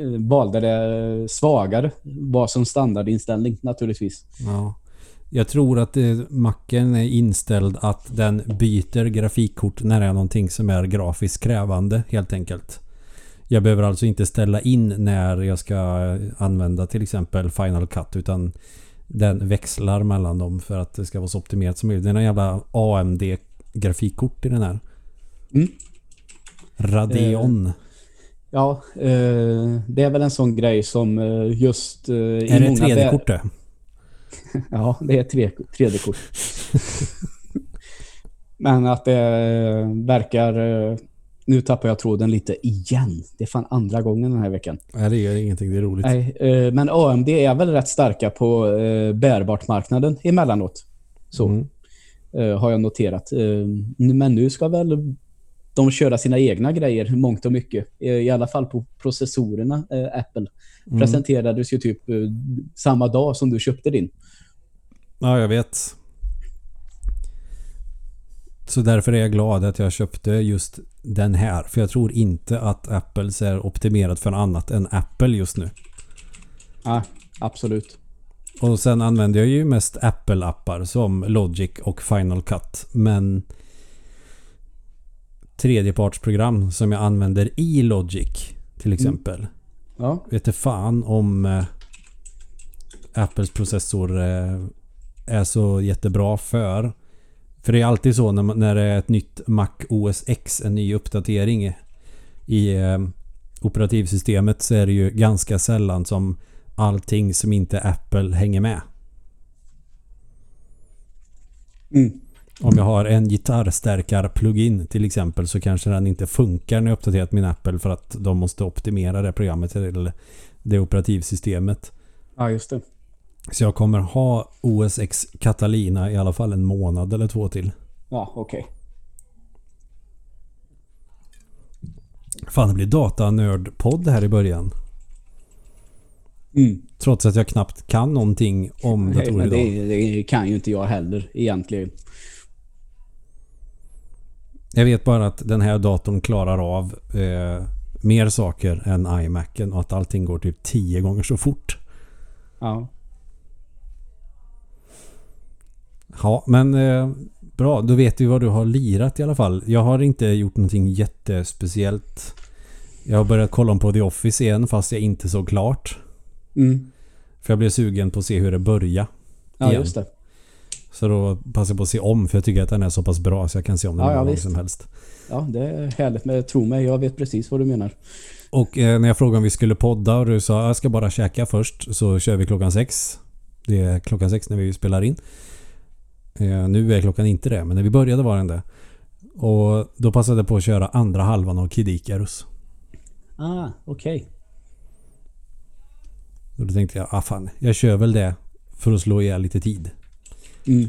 eh, valde det svagare. Var som standardinställning naturligtvis. Ja. Jag tror att eh, macken är inställd att den byter grafikkort när det är någonting som är grafiskt krävande helt enkelt. Jag behöver alltså inte ställa in när jag ska använda till exempel Final Cut utan den växlar mellan dem för att det ska vara så optimerat som möjligt. Det är en jävla AMD grafikkort i den här. Mm. Radeon. Eh, Ja, eh, det är väl en sån grej som eh, just... Eh, Är det många bä- 3D-kort det? [LAUGHS] Ja, det är ett 3D-kort. [LAUGHS] Men att det eh, verkar... Nu tappar jag tråden lite igen. Det är fan andra gången den här veckan. Nej, det gör ingenting. Det är roligt. Nej, eh, men AMD är väl rätt starka på eh, bärbart-marknaden emellanåt. Så Mm. eh, har jag noterat. Eh, men nu ska väl de köra sina egna grejer mångt och mycket. I alla fall på processorerna, Apple. Mm. Presenterades ju typ samma dag som du köpte din. Ja, jag vet. Så därför är jag glad att jag köpte just den här. För jag tror inte att Apples är optimerad för annat än Apple just nu. Ja, absolut. Och sen använder jag ju mest Apple-appar som Logic och Final Cut. Men tredjepartsprogram som jag använder i Logic till exempel. Ja, Vet fan om eh, Apples processor eh, är så jättebra för. För det är alltid så när, man, när det är ett nytt Mac OS X, en ny uppdatering i eh, operativsystemet så är det ju ganska sällan som allting som inte Apple hänger med. Mm. Om jag har en gitarrstärkar-plugin till exempel så kanske den inte funkar när jag uppdaterat min Apple för att de måste optimera det programmet eller det operativsystemet. ja just det. Så jag kommer ha OS X Catalina i alla fall en månad eller två till. Ja, okej. Fan, det blir datanördpodd här i början. Mm. Trots att jag knappt kan någonting om datorer idag. det, det kan ju inte jag heller egentligen. Jag vet bara att den här datorn klarar av eh, mer saker än iMacen och att allting går typ tio gånger så fort. Ja. Ja, men eh, bra. Då vet vi vad du har lirat i alla fall. Jag har inte gjort någonting jättespeciellt. Jag har börjat kolla på The Office igen fast jag inte såg klart. Mm. För jag blev sugen på att se hur det började. Ja, Igen. just det. Så då passar jag på att se om för jag tycker att den är så pass bra så jag kan se om den Ja, ja, gång som helst. Ja, det är härligt. Men tro mig, jag vet precis vad du menar. Och eh, när jag frågade om vi skulle podda och du sa jag ska bara käka först så kör vi klockan sex. Det är klockan sex när vi spelar in. Eh, nu är klockan inte det, men när vi började var den det. Och då passade jag på att köra andra halvan av Kid Icarus. Ah, okej. Och då tänkte jag, ah fan, jag kör väl det för att slå ihjäl lite tid. Mm.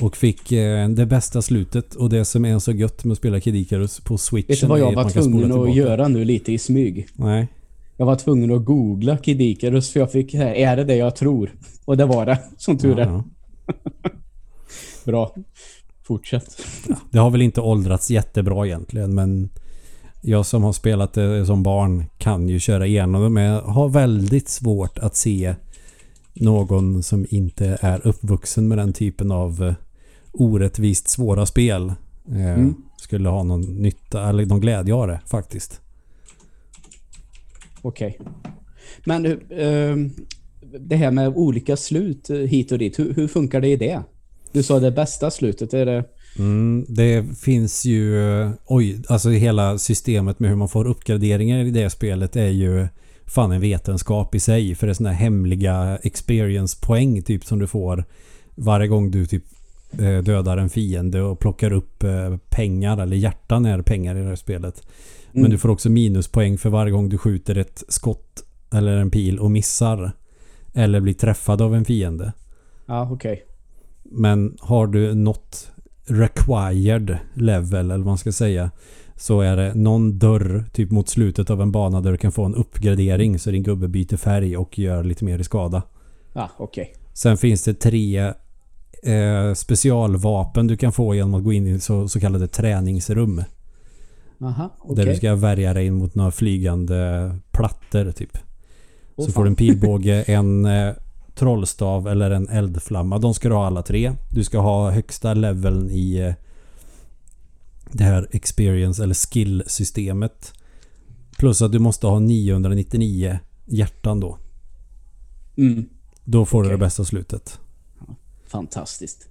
Och fick eh, det bästa slutet och det som är så gött med att spela Kid Icarus på switchen Vet du vad jag var tvungen att göra nu lite i smyg? Nej. Jag var tvungen att googla Kid Icarus för jag fick, är det det jag tror? Och det var det, som tur är. Ja, ja. [LAUGHS] Bra. Fortsätt. Det har väl inte åldrats jättebra egentligen men jag som har spelat det som barn kan ju köra igenom det men jag har väldigt svårt att se någon som inte är uppvuxen med den typen av eh, orättvist svåra spel eh, Mm. skulle ha någon nytta eller någon glädje av det faktiskt. Okej. Men hur, ehm, det här med olika slut eh, hit och dit, hur, hur funkar det i det? Du sa det bästa slutet, är det... Mm, det finns ju... Oj, alltså hela systemet med hur man får uppgraderingar i det spelet är ju fan en vetenskap i sig. För det är såna här hemliga experience-poäng typ som du får varje gång du typ eh, dödar en fiende och plockar upp eh, pengar eller hjärtan är pengar i det här spelet. Men Mm. du får också minuspoäng för varje gång du skjuter ett skott eller en pil och missar. Eller blir träffad av en fiende. Ja, okej. Men har du något required level eller vad man ska säga så är det någon dörr typ mot slutet av en bana där du kan få en uppgradering så din gubbe byter färg och gör lite mer i skada. Ja, okej. Sen finns det tre eh, specialvapen du kan få genom att gå in i så, så kallade träningsrum. Aha, okej. Där du ska värja dig mot några flygande plattor typ. Åh, så fan. får du en pilbåge, en eh, trollstav eller en eldflamma. De ska du ha alla tre. Du ska ha högsta leveln i eh, det här experience eller skill-systemet. Plus att du måste ha 999 hjärtan då. Mm. Då får du Okej. det bästa slutet. Fantastiskt.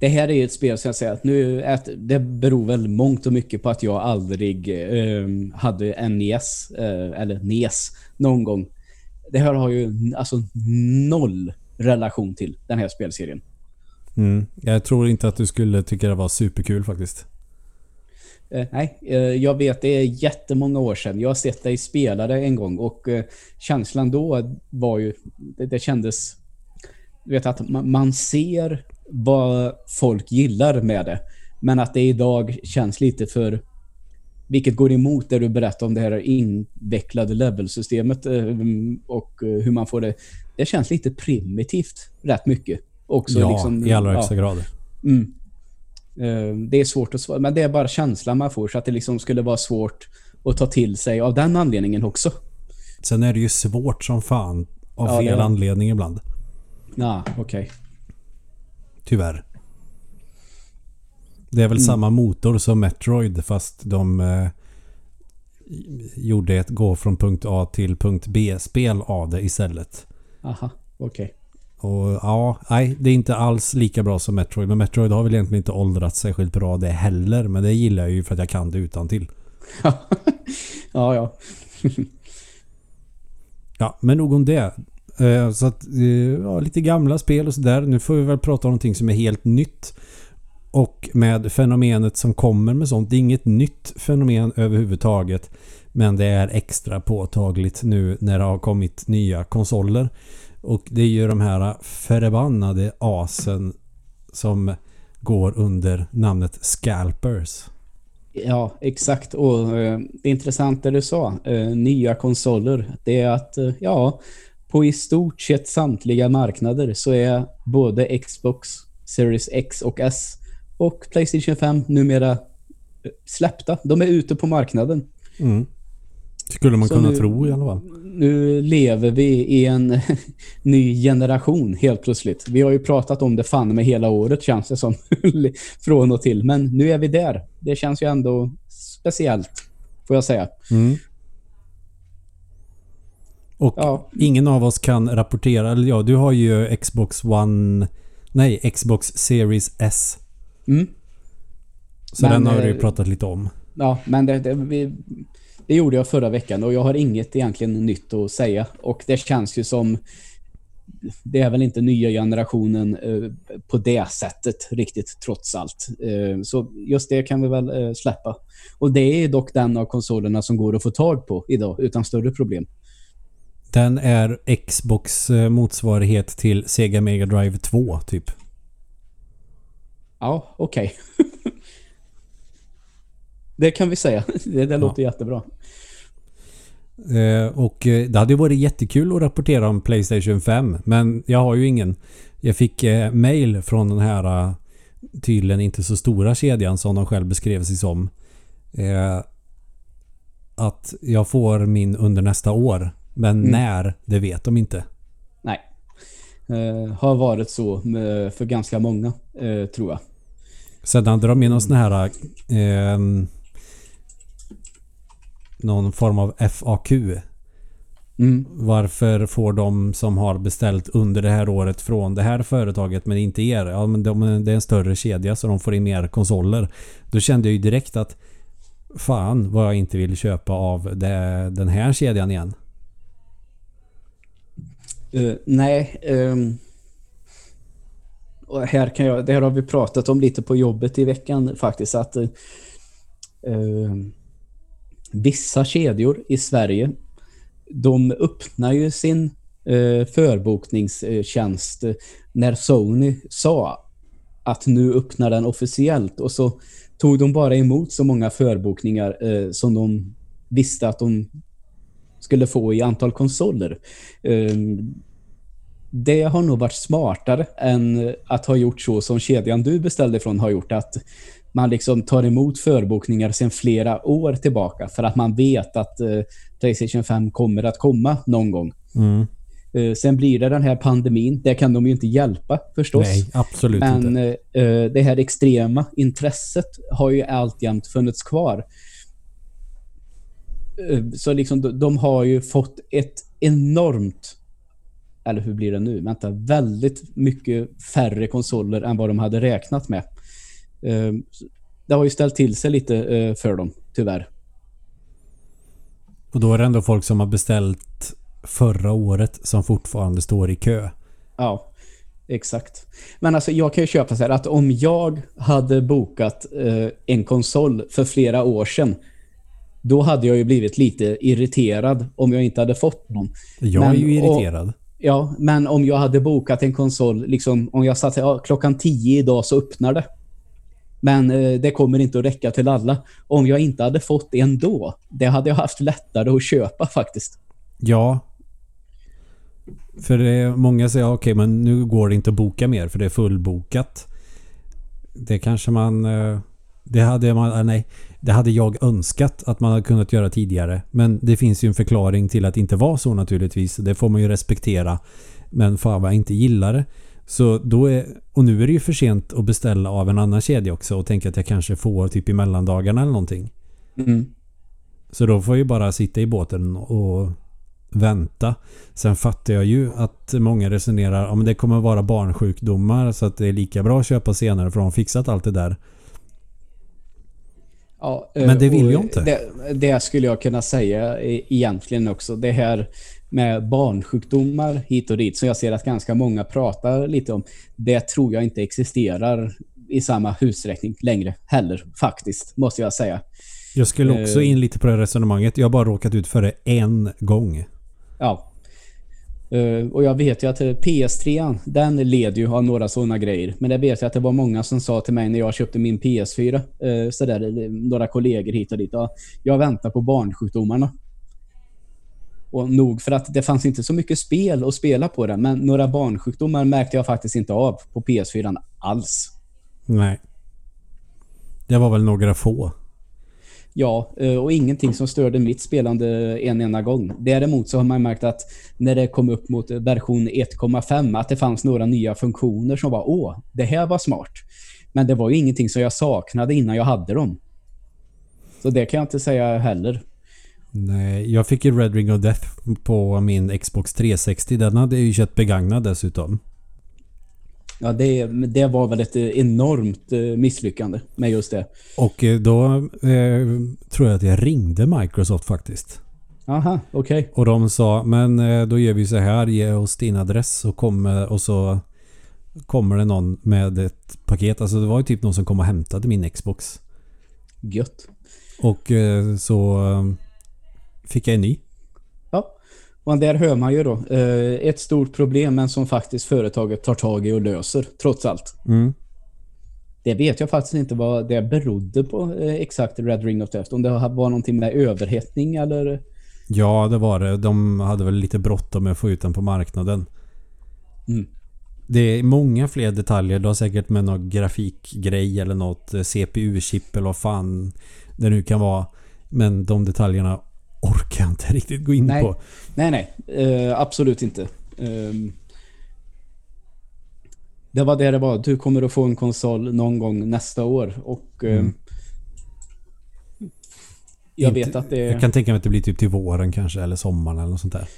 det här är ju ett spel som jag säger att nu att det beror väl mångt och mycket på att jag aldrig eh, hade NES eh, eller NES någon gång. Det här har ju alltså noll relation till den här spelserien. Mm. Jag tror inte att du skulle tycka det var superkul faktiskt. Eh, nej, eh, jag vet det är jättemånga år sedan. Jag har sett dig spela det en gång och eh, känslan då var ju det, det kändes du vet att man, man ser vad folk gillar med det. Men att det idag känns lite för vilket går emot det du berättar om det här invecklade levelsystemet eh, och eh, hur man får det. Det känns lite primitivt rätt mycket. Också ja, liksom, i allra högsta ja. grad. Mm. Eh, det är svårt att svara, men det är bara känslan man får så att det liksom skulle vara svårt att ta till sig av den anledningen också. Sen är det ju svårt som fan av ja, fel anledning ibland. Ja, okej. Okay. Tyvärr. Det är väl mm. samma motor som Metroid fast de eh, gjorde ett gå från punkt A till punkt B-spel av det istället. Aha, okej. Okay. Och ja, nej, det är inte alls lika bra som Metroid. Men Metroid har väl egentligen inte åldrats särskilt bra det heller. Men det gillar jag ju för att jag kan det utan till. [LAUGHS] ja, ja. ja, men nog om det. Eh, så att, eh, ja, lite gamla spel och sådär. Nu får vi väl prata om någonting som är helt nytt. Och med fenomenet som kommer med sånt. Det är inget nytt fenomen överhuvudtaget. Men det är extra påtagligt nu när det har kommit nya konsoler. Och det är ju de här förbannade asen som går under namnet Scalpers. Ja, exakt. Och eh, det är intressant det du sa. Eh, nya konsoler. Det är att, eh, ja, på i stort sett samtliga marknader så är både Xbox Series X och S och Playstation 5 numera eh, släppta. De är ute på marknaden. Mm. Skulle man så kunna nu, tro i alla fall. Nu lever vi i en [LAUGHS] ny generation helt plötsligt. Vi har ju pratat om det fan med hela året känns det som. [LAUGHS] Från och till. Men nu är vi där. Det känns ju ändå speciellt. Får jag säga. Mm. Och ja. ingen av oss kan rapportera. Eller ja, du har ju Xbox One... Nej, Xbox Series S. Mm. Så men, den har du ju eh, pratat lite om. Ja, men det, det, vi, det gjorde jag förra veckan och jag har inget egentligen nytt att säga. Och det känns ju som... Det är väl inte nya generationen eh, på det sättet riktigt trots allt. Eh, så just det kan vi väl eh, släppa. Och det är dock den av konsolerna som går att få tag på idag utan större problem. Den är Xbox motsvarighet till Sega Mega Drive 2 typ. Ja, okej. Okay. [LAUGHS] det kan vi säga. Det, det låter ja. jättebra. Eh, och eh, det hade varit jättekul att rapportera om Playstation 5. Men jag har ju ingen. Jag fick eh, mail från den här eh, tydligen inte så stora kedjan som de själv beskrev sig som. Eh, att jag får min under nästa år. Men mm. när, det vet de inte. Nej. Uh, har varit så med, för ganska många, uh, tror jag. Sen hade de med någon sån här... Uh, någon form av FAQ. Mm. Varför får de som har beställt under det här året från det här företaget men inte er? Ja, men de, det är en större kedja så de får in mer konsoler. Då kände jag ju direkt att fan vad jag inte vill köpa av det, den här kedjan igen. Uh, nej. Um, och här kan jag, det här har vi pratat om lite på jobbet i veckan faktiskt. Att eh, eh vissa kedjor i Sverige de öppnar ju sin eh, förbokningstjänst eh, när Sony sa att nu öppnar den officiellt och så tog de bara emot så många förbokningar eh, som de visste att de skulle få i antal konsoler. Um, det har nog varit smartare än att ha gjort så som kedjan du beställde ifrån har gjort. Att man liksom tar emot förbokningar sedan flera år tillbaka för att man vet att uh, Playstation 5 kommer att komma någon gång. Mm. Uh, sen blir det den här pandemin. Det kan de ju inte hjälpa förstås. Nej, absolut Men, inte. Men uh, det här extrema intresset har ju alltjämt funnits kvar. Eh, så liksom de, de har ju fått ett enormt eller hur blir det nu? Vänta, väldigt mycket färre konsoler än vad de hade räknat med. Eh, det har ju ställt till sig lite eh, för dem, tyvärr. Och då är det ändå folk som har beställt förra året som fortfarande står i kö. Ja, exakt. Men alltså jag kan ju köpa så här att om jag hade bokat eh, en konsol för flera år sedan då hade jag ju blivit lite irriterad om jag inte hade fått någon. Jag Men- är ju och- irriterad. Ja, men om jag hade bokat en konsol, liksom om jag satt ja, klockan 10 idag så öppnar det. Men eh, det kommer inte att räcka till alla. Om jag inte hade fått en då, det hade jag haft lättare att köpa faktiskt. Ja. För det är många säger okej men nu går det inte att boka mer för det är fullbokat. Det kanske man... Eh, det hade man... Nej. Det hade jag önskat att man hade kunnat göra tidigare. Men det finns ju en förklaring till att det inte var så naturligtvis. Det får man ju respektera. Men fan vad jag inte gillar det. Så då är... Och nu är det ju för sent att beställa av en annan kedja också och tänka att jag kanske får typ i mellandagarna eller någonting. Mm. Så då får jag ju bara sitta i båten och vänta. Sen fattar jag ju att många resonerar om det kommer vara barnsjukdomar så att det är lika bra att köpa senare för de har fixat allt det där. Ja, Men det eh, vill jag inte. Det, det skulle jag kunna säga egentligen också. Det här med barnsjukdomar hit och dit som jag ser att ganska många pratar lite om. Det tror jag inte existerar i samma utsträckning längre heller faktiskt, måste jag säga. Jag skulle också Eh. in lite på det resonemanget. Jag har bara råkat ut för det en gång. Ja. Eh, och jag vet ju att eh, PS3, den led ju av några sådana grejer. Men det vet jag att det var många som sa till mig när jag köpte min PS4, uh, eh, sådär, några kollegor hit och dit. Ja, jag väntar på barnsjukdomarna. Och nog för att det fanns inte så mycket spel att spela på den, men några barnsjukdomar märkte jag faktiskt inte av på PS4 alls. Nej. Det var väl några få. Ja, eh, och ingenting som störde mitt spelande en enda gång. Däremot så har man märkt att när det kom upp mot version 1.5 att det fanns några nya funktioner som var åh, det här var smart. Men det var ju ingenting som jag saknade innan jag hade dem. Så det kan jag inte säga heller. Nej, jag fick ju Red Ring of Death på min Xbox 360. Den hade jag ju köpt begagnad dessutom. Ja, det, det var väl ett eh, enormt eh, misslyckande med just det. Och eh, då eh, tror jag att jag ringde Microsoft faktiskt. Aha, okej. Och de sa, men då gör vi så här, ge oss din adress och, kommer, och så kommer det någon med ett paket. Alltså det var ju typ någon som kom och hämtade min Xbox. Gött. Och så fick jag en ny. Och där hör man ju då eh, ett stort problem men som faktiskt företaget tar tag i och löser, trots allt. Mm. Det vet jag faktiskt inte vad det berodde på eh, exakt Red Ring of Death. Om det var någonting med överhettning eller... Ja, det var det. De hade väl lite bråttom med att få ut den på marknaden. Mm. Det är många fler detaljer. Du har säkert med någon grafikgrej eller något eh, CPU-chip eller vad fan det nu kan vara. Men de detaljerna orkar jag inte [LAUGHS] riktigt gå in Nej. på. Nej, nej. Eh, absolut inte. Ehm, det var det det var. Du kommer att få en konsol någon gång nästa år. Och eh, Mm. jag vet att det, Jag kan tänka mig att det blir typ till våren kanske eller sommaren eller något sånt där.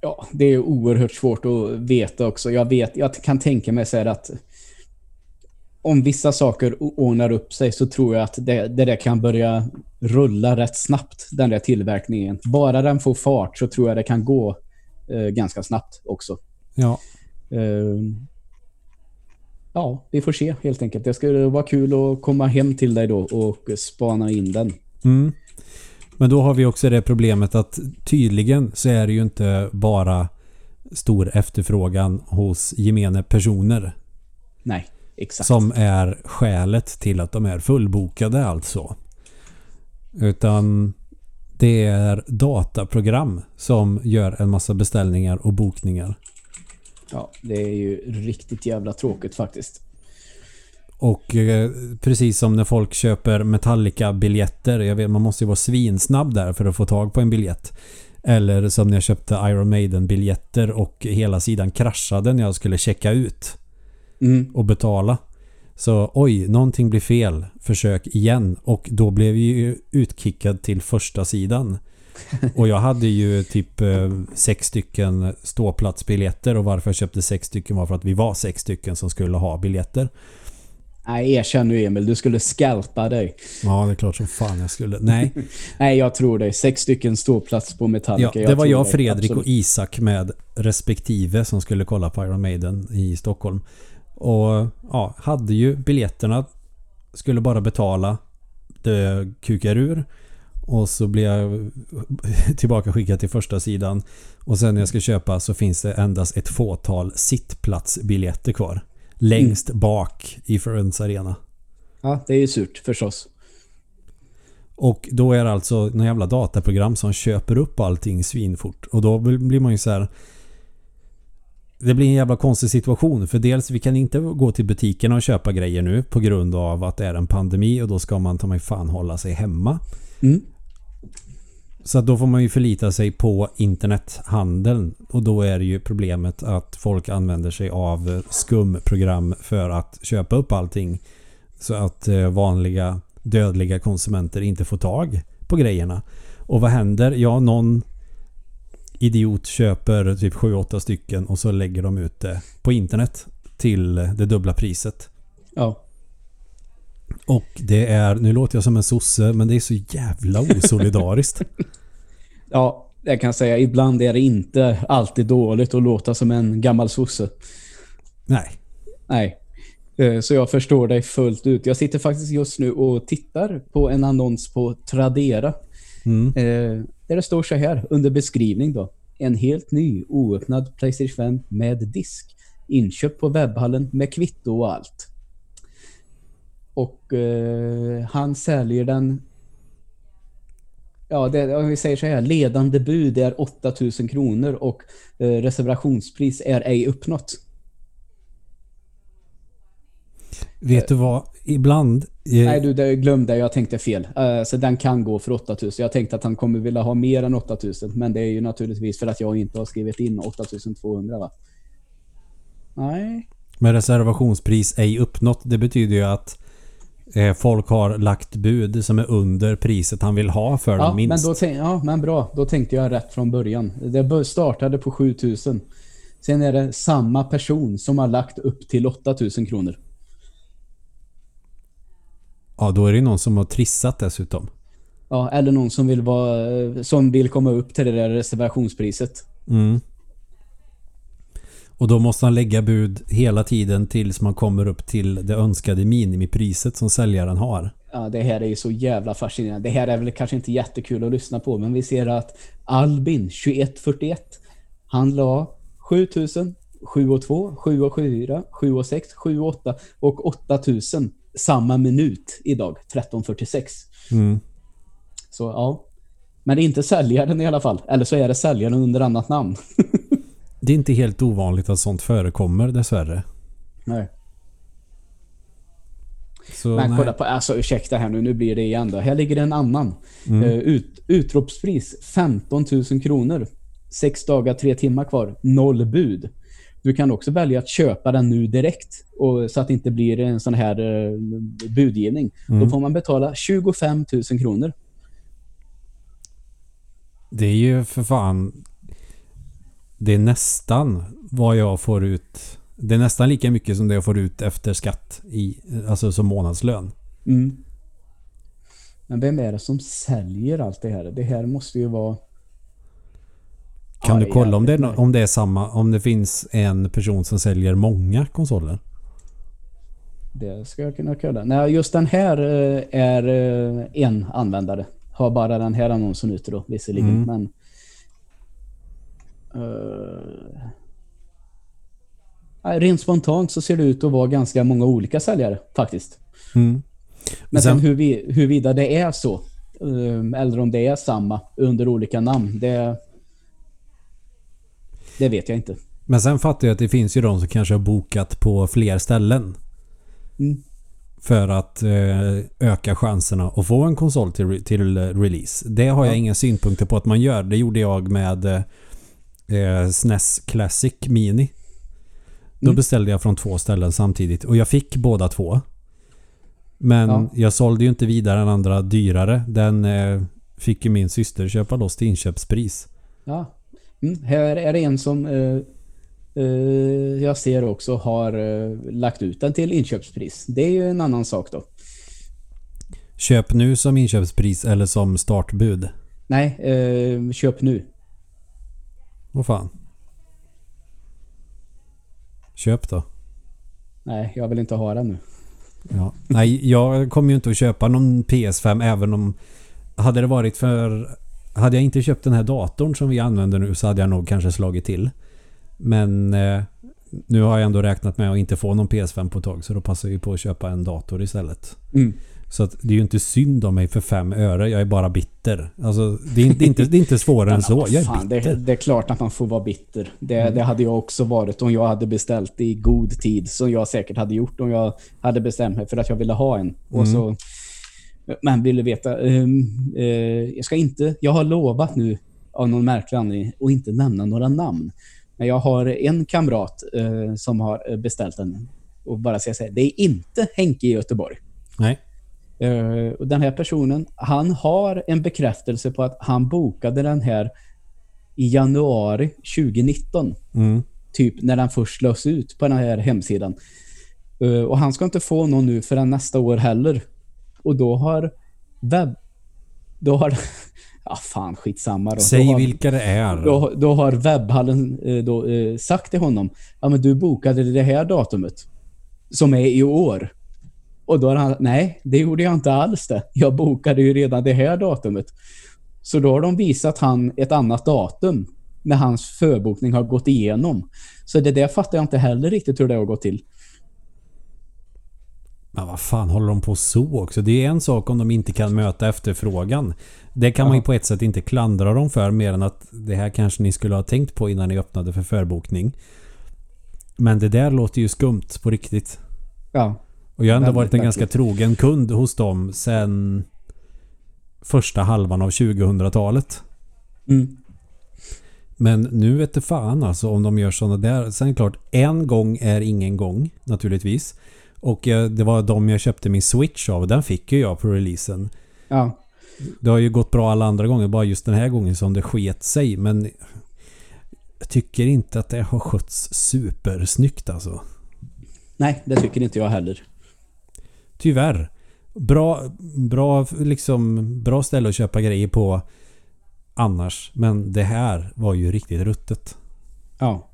ja, det är oerhört svårt att veta också. Jag, vet, jag kan tänka mig så här att om vissa saker ordnar upp sig så tror jag att det, det där kan börja rulla rätt snabbt, den där tillverkningen. Bara den får fart så tror jag det kan gå eh, ganska snabbt också. Ja, Eh, ja, vi får se helt enkelt. Det skulle vara kul att komma hem till dig då och spana in den. Mm. Men då har vi också det problemet att tydligen så är det ju inte bara stor efterfrågan hos gemene personer Nej, exakt. som är skälet till att de är fullbokade alltså. Utan det är dataprogram som gör en massa beställningar och bokningar. Ja, det är ju riktigt jävla tråkigt faktiskt. Och eh, precis som när folk köper Metallica-biljetter. Jag vet, man måste ju vara svinsnabb där för att få tag på en biljett. Eller som när jag köpte Iron Maiden-biljetter och hela sidan kraschade när jag skulle checka ut Mm. och betala. Så oj, någonting blir fel. Försök igen. Och då blev vi ju utkickad till första sidan. [LAUGHS] Och jag hade ju typ eh, sex stycken ståplatsbiljetter och varför jag köpte sex stycken var för att vi var sex stycken som skulle ha biljetter. Nej, erkänn nu Emil, du skulle skalpa dig. Ja, det är klart som fan jag skulle. Nej. [LAUGHS] Nej, jag tror dig. Sex stycken ståplats på Metallica. Ja, det jag var jag. Fredrik Absolut. och Isak med respektive som skulle kolla på Iron Maiden i Stockholm. Och ja, hade ju biljetterna. Skulle bara betala. Det kukar ur. Och så blir jag [LAUGHS] tillbaka skickad till första sidan. Och sen när jag ska köpa så finns det endast ett fåtal sittplatsbiljetter kvar. Längst bak i Friends Arena. Ja, det är ju surt förstås. Och då är det alltså några jävla dataprogram som köper upp allting svinfort. Och då blir man ju så här. Det blir en jävla konstig situation. För dels vi kan inte gå till butikerna och köpa grejer nu på grund av att det är en pandemi och då ska man ta mig fan hålla sig hemma. Mm. Så då får man ju förlita sig på internethandeln. Och då är det ju problemet att folk använder sig av skumprogram för att köpa upp allting. Så att eh, vanliga dödliga konsumenter inte får tag på grejerna. Och vad händer? Ja, någon idiot köper typ 7-8 stycken och så lägger de ut det på internet till det dubbla priset. Ja. Och det är, nu låter jag som en sosse, men det är så jävla osolidariskt. [LAUGHS] Ja, jag kan säga ibland är det inte alltid dåligt att låta som en gammal sosse. Nej. Nej. Eh, Så jag förstår dig fullt ut. Jag sitter faktiskt just nu och tittar på en annons på Tradera. Mm. Där det står så här under beskrivning då. En helt ny oöppnad Playstation 5 med disk. Inköpt på webbhallen med kvitto och allt. Och eh, han säljer den Ja, det, om vi säger så här. Ledande bud är 8000 kronor och eh, reservationspris är ej uppnått. Vet du vad? Ibland... eh, Nej du, det glömde jag. Jag tänkte fel. Eh, så den kan gå för 8000. Jag tänkte att han kommer vilja ha mer än 8000. Men det är ju naturligtvis för att jag inte har skrivit in 8200 va? Nej. Med reservationspris ej uppnått. Det betyder ju att eh, folk har lagt bud som är under priset han vill ha för Ja dem men, minst. då tänk, ja, men bra. Då tänkte jag rätt från början. Det startade på 7000. Sen är det samma person som har lagt upp till 8000 kronor. Ja, då är det någon som har trissat dessutom. Ja, eller någon som vill, vara, som vill komma upp till det där reservationspriset. Mm. Och då måste han lägga bud hela tiden tills man kommer upp till det önskade minimipriset som säljaren har. Ja, det här är ju så jävla fascinerande. Det här är väl kanske inte jättekul att lyssna på, men vi ser att Albin, 2141, han la 7000, 7 och 2, 7 och 4, 7 och 6, 7 och 8 och 8000 samma minut idag, 1346. Mm. Så ja. Men det är inte säljaren i alla fall. Eller så är det säljaren under annat namn. [LAUGHS] Det är inte helt ovanligt att sånt förekommer dessvärre. Nej. Så Men nej. kolla på, alltså ursäkta här nu, nu blir det igen då. Här ligger en annan. Mm. Eh, ut, utropspris 15 000 kronor. Sex dagar, tre timmar kvar. Noll bud. Du kan också välja att köpa den nu direkt. Och, så att det inte blir en sån här eh, budgivning. Mm. Då får man betala 25 000 kronor. Det är ju för fan... Det är nästan vad jag får ut. Det är nästan lika mycket som det jag får ut efter skatt. I, alltså som månadslön. Mm. Men vem är det som säljer allt det här? Det här måste ju vara... Kan du kolla om det, är, om det är samma... Om det finns en person som säljer många konsoler? Det ska jag kunna kolla. Nej, just den här eh, är eh, en användare. Har bara den här annonsen ute då, visserligen. Mm. Men... nej, rent spontant så ser det ut att vara ganska många olika säljare faktiskt. Mm. Men Sen- sen hur vi, huruvida det är så, eller om det är samma under olika namn, det, det vet jag inte. Men sen fattar jag att det finns ju de som kanske har bokat på fler ställen. Mm. För att eh, öka chanserna att få en konsol till, till eh, release. Det har jag Ja. inga synpunkter på att man gör. Det gjorde jag med eh, SNES Classic Mini. Då Mm. beställde jag från två ställen samtidigt och jag fick båda två. Men Ja. jag sålde ju inte vidare den andra dyrare. Den eh, fick ju min syster köpa loss till inköpspris. Ja. Mm, här är det en som eh, eh, jag ser också har eh, lagt ut den till inköpspris. Det är ju en annan sak då. Köp nu som inköpspris eller som startbud. Nej, eh, köp nu. Vad fan. Köp då. Nej, jag vill inte ha den nu. Ja. Nej, jag kommer ju inte att köpa någon PS5 även om... Hade det varit för... Hade jag inte köpt den här datorn som vi använder nu så hade jag nog kanske slagit till. Men eh, nu har jag ändå räknat med att inte få någon PS5 på ett tag så då passar vi på att köpa en dator istället. Mm. Så att det är ju inte synd om mig för fem öre. Jag är bara bitter. Alltså, det, är inte, det är inte, svårare än [LAUGHS] så. Jag är Fan, det, bitter. det är klart att man får vara bitter. Det, Mm. det hade jag också varit om jag hade beställt i god tid. Som jag säkert hade gjort om jag hade bestämt mig för att jag ville ha en. Och Mm. så, men ville veta. ehm, eh, jag ska inte... Jag har lovat nu av någon märklig anledning att inte nämna några namn. Men jag har en kamrat eh, som har eh, beställt den. Och bara säga så här, det är inte Henke i Göteborg. Nej. Eh, och den här personen, han har en bekräftelse på att han bokade den här i januari 2019. Mm. Typ när den först lades ut på den här hemsidan. Eh, och han ska inte få någon nu förrän nästa år heller. Och då har webb... Då har... [LAUGHS] Ja, fan skitsamma då. Säg då har, vilka det är. då, då har webbhallen eh, då, eh, sagt till honom Ja men du bokade det här datumet. Som är i år. Och då har han Nej, det gjorde jag inte alls det. Jag bokade ju redan det här datumet. Så då har de visat han ett annat datum. När hans förbokning har gått igenom. Så det där fattar jag inte heller riktigt hur det har gått till. Men vad fan håller de på så också? Det är en sak om de inte kan möta efterfrågan. Det kan man ju Ja. på ett sätt inte klandra dem för mer än att det här kanske ni skulle ha tänkt på innan ni öppnade för förbokning. Men det där låter ju skumt på riktigt. Ja. Och jag har ändå varit en ganska trogen kund hos dem sen första halvan av 2000-talet. Mm. Men nu vet det fan alltså om de gör sådana där. Sen klart, en gång är ingen gång naturligtvis. Och eh, det var de jag köpte min Switch av. Den fick ju jag på releasen. Ja. Det har ju gått bra alla andra gånger. Bara just den här gången som det sket sig. Men jag tycker inte att det har skötts supersnyggt alltså. Nej, det tycker inte jag heller. Tyvärr. Bra, bra, liksom, bra ställe att köpa grejer på annars. Men det här var ju riktigt ruttet. Ja.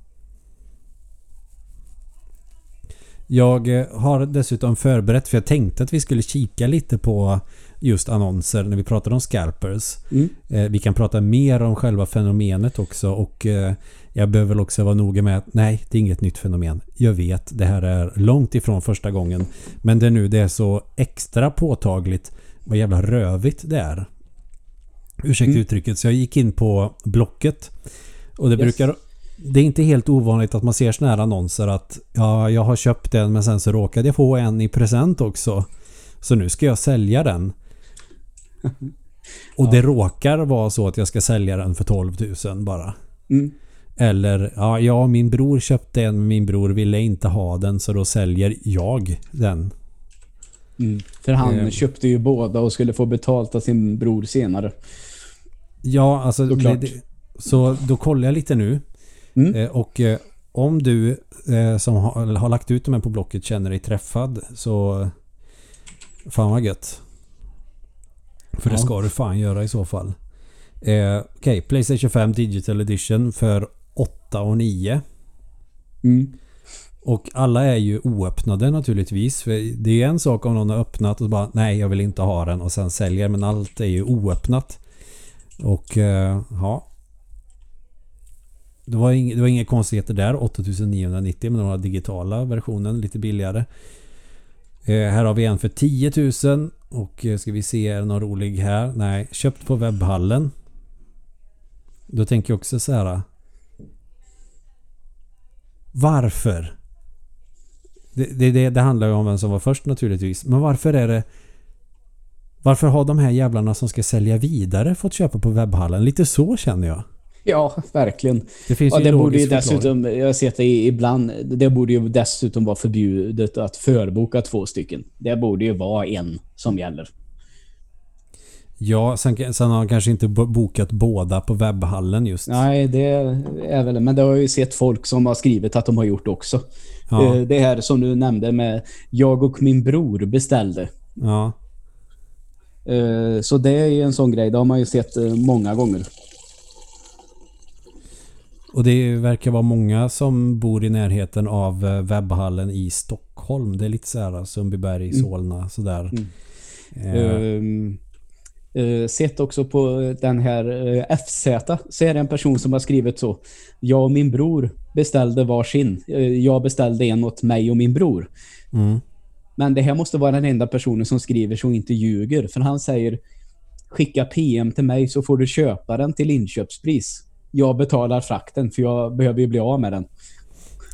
Jag eh, har dessutom förberett för jag tänkte att vi skulle kika lite på just annonser när vi pratade om scalpers. Mm. Eh, Vi kan prata mer om själva fenomenet också och eh, jag behöver väl också vara noga med att nej, det är inget nytt fenomen. Jag vet, det här är långt ifrån första gången. Men det är nu det är så extra påtagligt vad jävla rövigt det är. Ursäkta Mm. uttrycket. Så jag gick in på Blocket och det Yes. brukar det är inte helt ovanligt att man ser såna här annonser att ja, jag har köpt den men sen så råkade jag få en i present också. Så nu ska jag sälja den. [LAUGHS] Och det råkar vara så att jag ska sälja den för 12 000 bara. Mm. Eller ja, ja, min bror köpte en men min bror ville inte ha den så då säljer jag den. Mm. För han Eh. köpte ju båda och skulle få betalt av sin bror senare. Ja, alltså... Det, så då kollar jag lite nu. Mm. Eh, och eh, om du eh, som har, har lagt ut dem här på Blocket känner dig träffad så... Fan vad gött. För det Ja. ska du fan göra i så fall. Eh, Okej, Playstation 5 Digital Edition för 8 och 9. Mm. Och alla är ju oöppnade naturligtvis. För det är en sak om någon har öppnat och bara nej jag vill inte ha den och sen säljer men allt är ju oöppnat. Och eh, ja. Det var, ing, det var inga konstigheter där. 8990 men den har digitala versionen lite billigare. Eh, här har vi en för 10 000 och eh, ska vi se är det någon rolig här? Nej, köpt på webbhallen. Då tänker jag också så här. Varför? Det, det, det, det handlar ju om vem som var först naturligtvis. Men varför är det... Varför har de här jävlarna som ska sälja vidare fått köpa på webbhallen? Lite så känner jag. Ja, verkligen. Det finns Ja, ju det borde ju dessutom, jag har sett det ibland, det borde ju dessutom vara förbjudet att förboka två stycken. Det borde ju vara en som gäller. Ja, sen, sen har han kanske inte bo- bokat båda på webbhallen just. Nej, det är väl... Men det har jag ju sett folk som har skrivit att de har gjort också. Ja. Eh, Det här som du nämnde med jag och min bror beställde. ja. Eh, Så det är ju en sån grej. Det har man ju sett eh, många gånger. Och det verkar vara många som bor i närheten av eh, webbhallen i Stockholm. Det är lite så här Sundbyberg, Mm. Solna, sådär. Mm. Eh, Ehm, eh, sett också på den här eh, FZ så är det en person som har skrivit så. Jag och min bror beställde varsin. Eh, jag beställde en åt mig och min bror. mm. Men det här måste vara den enda personen som skriver så inte ljuger. För han säger skicka PM till mig så får du köpa den till inköpspris. Jag betalar frakten för jag behöver ju bli av med den.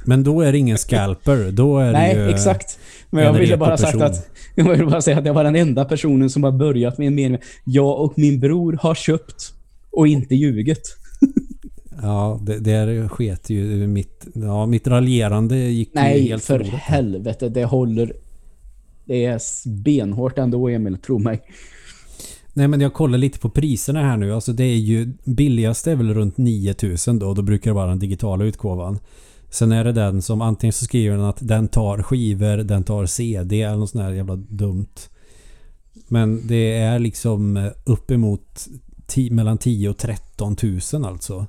Men då är det ingen scalper. Då är Nej, det ju... exakt. Men jag ville bara sagt att jag ville bara säga att jag var den enda personen som har börjat med en mening. Jag och min bror har köpt och inte ljugit. [LAUGHS] Ja, det, där sket ju mitt... Ja, mitt raljerande gick Nej, helt för förlorat. helvete. Det håller... Det är benhårt ändå, Emil. Tro mig. Nej men jag kollar lite på priserna här nu. Alltså det är ju billigast är väl runt 9000 då. Då brukar det vara den digitala utgåvan. Sen är det den som antingen så skriver den att den tar skivor, den tar CD eller något sånt här jävla dumt. Men det är liksom eh, uppemot mellan 10 och 13 000 alltså.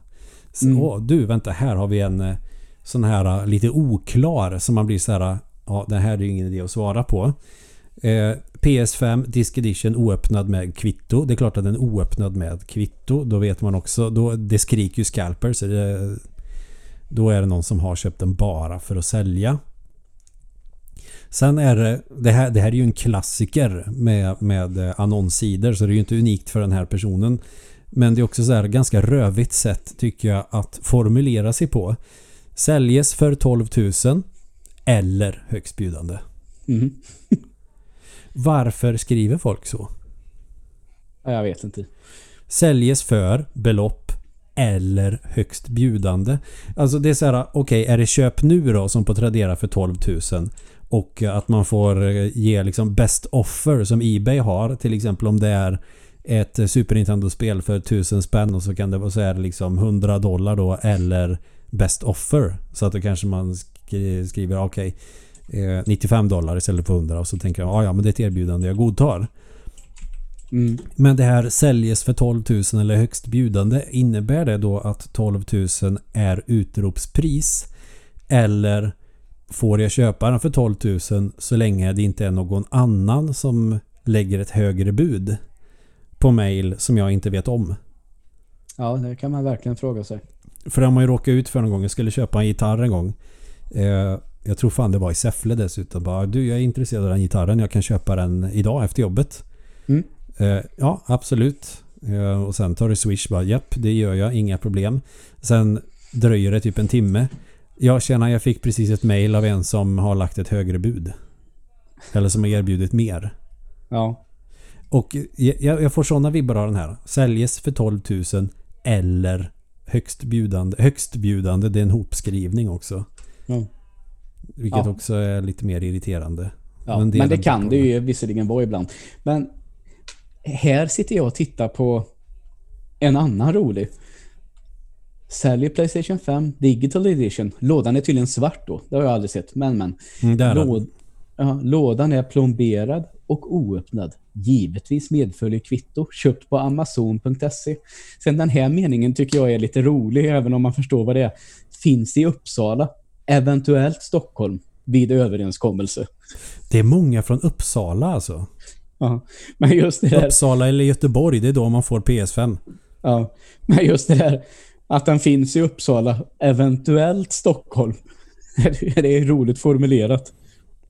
Så, Mm. åh, du vänta här har vi en eh, sån här eh, lite oklar som man blir så här. Ja det här är ju ingen idé att svara på. Eh, PS5 Disc Edition oöppnad med kvitto. Det är klart att den är oöppnad med kvitto. Då vet man också. Då, det skriker ju scalper. Så det, då är det någon som har köpt den bara för att sälja. Sen är det, det här, det här är ju en klassiker med, med eh, annonssidor så det är ju inte unikt för den här personen. Men det är också så här ganska rövigt sätt tycker jag att formulera sig på. Säljes för 12 000 eller högstbjudande. Mm. [LAUGHS] Varför skriver folk så? Ja, Jag vet inte. Säljes för belopp eller högst bjudande. Alltså det är så här, okej är det köp nu då som på Tradera för 12 000 och att man får eh, ge liksom best offer som Ebay har till exempel om det är ett Super Nintendo-spel för 1000 spänn och så kan det vara så här liksom 100 dollar då eller best offer. Så att då kanske man skri- skriver okej eh, 95 dollar istället för 100 och så tänker jag "Ah, ja men det är ett erbjudande jag godtar. Mm. Men det här säljes för 12 000 eller högst bjudande. Innebär det då att 12 000 är utropspris? Eller får jag köpa den för 12 000 så länge det inte är någon annan som lägger ett högre bud på mail som jag inte vet om? Ja, det kan man verkligen fråga sig. För det har man ju råkat ut för någon gång. Jag skulle köpa en gitarr en gång. Eh, jag tror fan det var i Säffle dessutom. Bara, du, jag är intresserad av den gitarren. Jag kan köpa den idag efter jobbet. Mm. Eh, ja, absolut. Eh, och sen tar du Swish bara, japp, det gör jag, inga problem. Sen dröjer det typ en timme. Jag känner jag fick precis ett mail av en som har lagt ett högre bud. Eller som har erbjudit mer. Ja. Och jag, jag får sådana vibbar av den här. Säljes för 12 000 eller högst bjudande. Högst bjudande, det är en hopskrivning också. Ja. Vilket Ja. också är lite mer irriterande. Ja, Men men, det är det kan det ju visserligen vara ibland. Men här sitter jag och tittar på en annan rolig. Säljer Playstation 5 Digital Edition. Lådan är tydligen svart då. Det har jag aldrig sett. Men men. Mm. Låd, ja, lådan är plomberad och oöppnad. Givetvis medföljer kvitto. Köpt på Amazon.se. Sen den här meningen tycker jag är lite rolig även om man förstår vad det är. Finns i Uppsala. Eventuellt Stockholm. Vid överenskommelse. Det är många från Uppsala alltså. Ja, men just det här, Uppsala eller Göteborg, det är då man får PS5. ja, men just det här att den finns i Uppsala, eventuellt Stockholm. [LAUGHS] Det är roligt formulerat.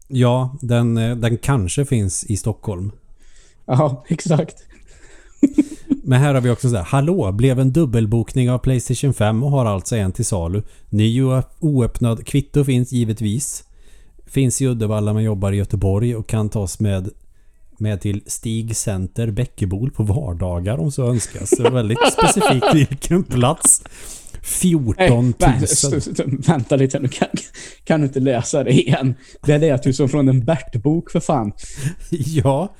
Ja, den, eh, den kanske finns i Stockholm. Ja, [LAUGHS] exakt. Men här har vi också så här. Hallå, blev en dubbelbokning av Playstation 5 och har alltså en till salu. Ny och oöppnad kvitto finns givetvis. Finns i Uddevalla men jobbar i Göteborg och kan tas med med till Stig Center Bäckebol på vardagar om så önskas. Är väldigt [LAUGHS] specifikt vilken plats. 14 Nej, 000. vänta, st- st- vänta lite nu. Kan, kan du inte läsa det igen? Det lät ju som från en Bert-bok för fan. [LAUGHS] Ja,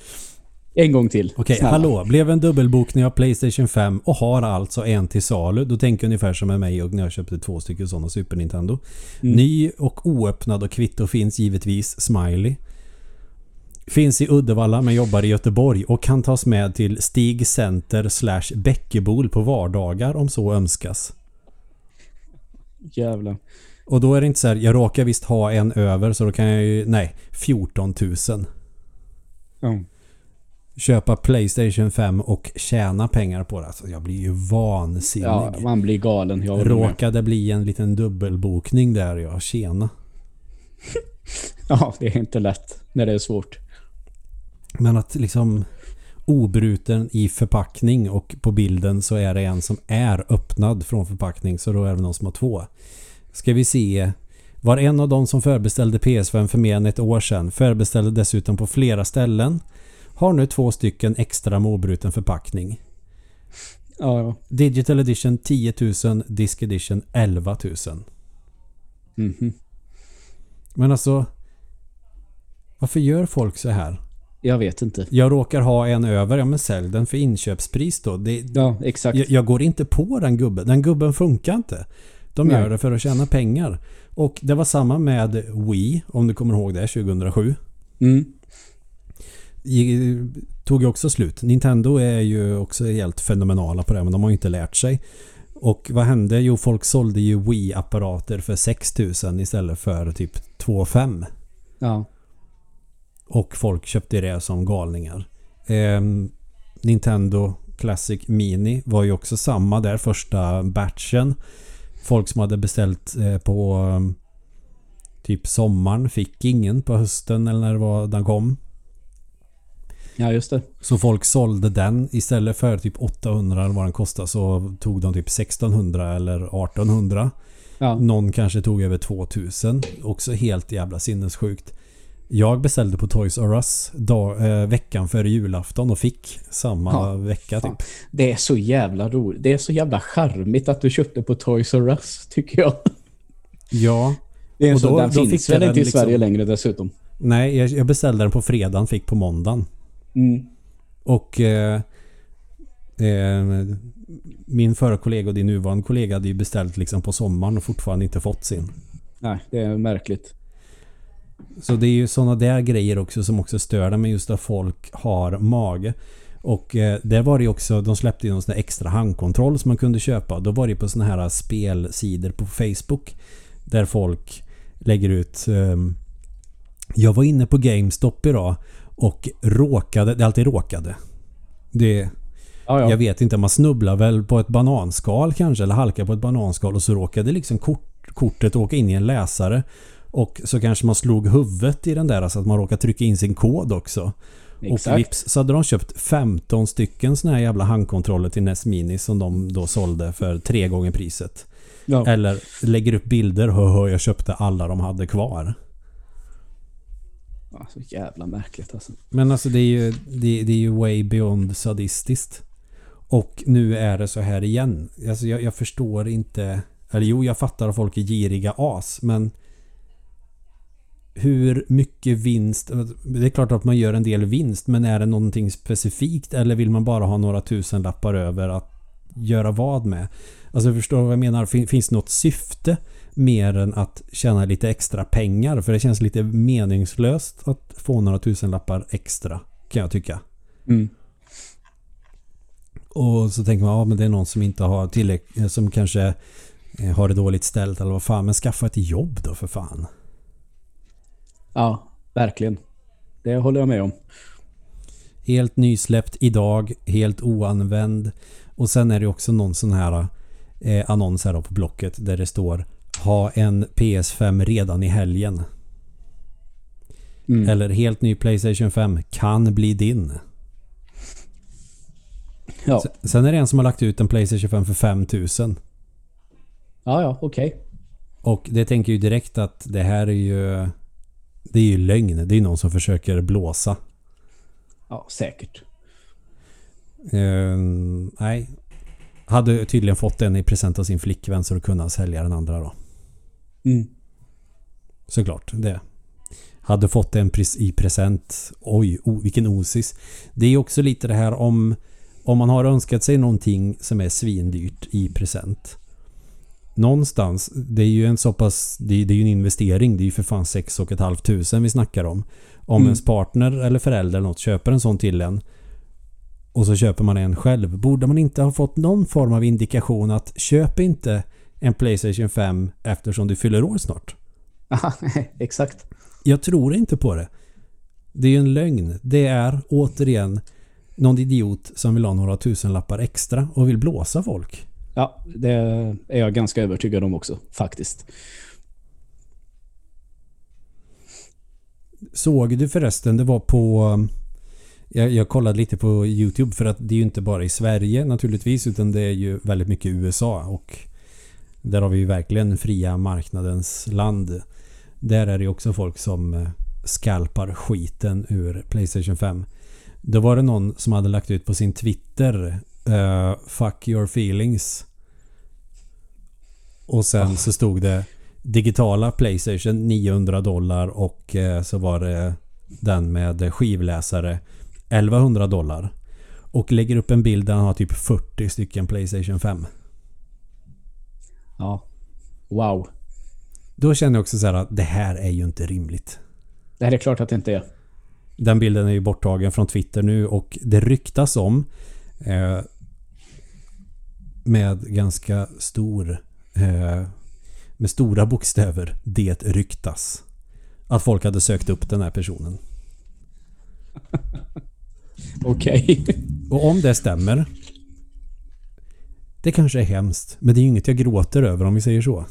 En gång till. Okej, Snälla. hallå. Blev en dubbelbokning av Playstation 5 och har alltså en till salu. Då tänker jag ungefär som med mig och när jag köpte två stycken sådana Super Nintendo. Mm. Ny och oöppnad och kvitto finns givetvis Smiley. Finns i Uddevalla men jobbar i Göteborg och kan tas med till Stig Center slash Bäckebol på vardagar om så önskas. Jävlar. Och då är det inte så här, jag råkar visst ha en över så då kan jag ju, nej, 14 000. Ja. Köpa Playstation 5 och tjäna pengar på det. Alltså, jag blir ju vansinnig. ja, man blir galen. Jag håller med. Råkade bli en liten dubbelbokning där jag tjena. [LAUGHS] Ja, det är inte lätt när det är svårt. Men att liksom obruten i förpackning och på bilden så är det en som är öppnad från förpackning så då är det någon som har två. Ska vi se. Var en av de som förbeställde PS5 för mer än ett år sedan förbeställde dessutom på flera ställen. Har nu två stycken extra med obruten förpackning. Ja, ja. Digital edition 10 000, Disc edition 11 000. Mhm. Men alltså varför gör folk så här? Jag vet inte. Jag råkar ha en över, ja men sälj den för inköpspris då. Det, Ja, exakt. jag, jag går inte på den gubben. Den gubben funkar inte. De Nej. gör det för att tjäna pengar. Och det var samma med Wii, om du kommer ihåg det, 2007. Mm. Tog ju också slut. Nintendo är ju också helt fenomenala på det, men de har ju inte lärt sig. Och vad hände? Jo, folk sålde ju Wii-apparater för 6000 istället för typ 2 Ja. Och folk köpte det som galningar. Ehm, Nintendo Classic Mini var ju också samma där första batchen. Folk som hade beställt eh, på typ sommaren fick ingen på hösten eller när det var den kom. Ja, just det. Så folk sålde den istället för typ 800 eller vad den kostade så tog de typ 1600 eller 1800. Ja. Någon kanske tog över 2000. Också helt jävla sinnessjukt. Jag beställde på Toys R Us dag, eh, veckan före julafton och fick samma Ja, vecka fan. typ. Det är så jävla roligt. Det är så jävla charmigt att du köpte på Toys R Us, [LAUGHS] tycker jag. Ja. Det är Och så, då- den då finns fick väl inte i Sverige liksom- längre dessutom. Nej, jag, jag beställde den på fredagen, fick på måndagen. Mm. Och eh, eh, min förra kollega och din nuvarande kollega hade ju beställt liksom på sommaren och fortfarande inte fått sin. Nej, det är märkligt. Så det är ju sådana där grejer också som också stör mig just att folk har mage. Och eh, det var det ju också, de släppte ju någon sån där extra handkontroll som man kunde köpa. Då var det ju på såna här spelsidor på Facebook. Där folk lägger ut... ehm, jag var inne på GameStop idag och råkade, det är alltid råkade. Det, Ja, ja. jag vet inte, man snubblar väl på ett bananskal kanske eller halkar på ett bananskal och så råkade liksom kort, kortet åka in i en läsare. Och så kanske man slog huvudet i den där så att man råkade trycka in sin kod också. Och Exakt. vips så hade de köpt 15 stycken såna här jävla handkontroller till NES Mini som de då sålde för tre gånger priset. Ja. Eller lägger upp bilder, hö, hö, jag köpte alla de hade kvar. Ja, så jävla märkligt alltså. Men alltså det är ju, det, det är ju way beyond sadistiskt. Och nu är det så här igen. Alltså jag, jag förstår inte... Eller jo, jag fattar att folk är giriga as, men... Hur mycket vinst... Det är klart att man gör en del vinst, men är det någonting specifikt eller vill man bara ha några tusen lappar över att göra vad med? Alltså förstår du vad jag menar? Fin- Finns det något syfte mer än att tjäna lite extra pengar? För det känns lite meningslöst att få några tusen lappar extra, kan jag tycka. Mm. Och så tänker man, ja men det är någon som inte har tillräckligt, som kanske eh, har det dåligt ställt eller vad fan. Men skaffa ett jobb då för fan. Ja, verkligen. Det håller jag med om. Helt nysläppt idag, helt oanvänd. Och sen är det också någon sån här eh, annons här på Blocket där det står Ha en PS5 redan i helgen. Mm. Eller helt ny Playstation 5 kan bli din. Ja, Sen är det en som har lagt ut en Playstation 5 för 5000. ja, ja okej. Och det tänker ju direkt att det här är ju... Det är ju lögn. Det är någon som försöker blåsa. Ja, säkert. Ehm, nej. Hade tydligen fått den i present av sin flickvän så att kunna sälja den andra då. Mm. Såklart. Det. hade fått en pres i present. Oj, oh, vilken osis. Det är också lite det här om om man har önskat sig någonting som är svindyrt i present. Någonstans, det är ju en så pass, det är, det är ju en investering. Det är ju för fan 6 och ett halvt tusen vi snackar om. Om mm. ens partner eller förälder eller något köper en sån till en och så köper man en själv. Borde man inte ha fått någon form av indikation att köp inte en Playstation 5 eftersom du fyller år snart? [LAUGHS] Exakt. Jag tror inte på det. Det är ju en lögn. Det är återigen någon idiot som vill ha några tusenlappar extra och vill blåsa folk. Ja, det är jag ganska övertygad om också, faktiskt. Såg du förresten, det var på... Jag, jag, kollade lite på Youtube för att det är ju inte bara i Sverige naturligtvis utan det är ju väldigt mycket USA och där har vi ju verkligen fria marknadens land. Där är det också folk som eh, skalpar skiten ur Playstation 5. Då var det någon som hade lagt ut på sin Twitter uh, Fuck your feelings. Och sen oh. så stod det digitala Playstation 900 dollar och uh, så var det den med skivläsare 1100 dollar. Och lägger upp en bild där han har typ 40 stycken Playstation 5. Ja. Wow. Då känner jag också så här att det här är ju inte rimligt. Det här är klart att det inte är. Den bilden är ju borttagen från Twitter nu och det ryktas om eh, med ganska stor eh, med stora bokstäver Det ryktas att folk hade sökt upp den här personen. [LAUGHS] Okej. Okay. [LAUGHS] Och om det stämmer det kanske är hemskt, men det är inget jag gråter över om vi säger så.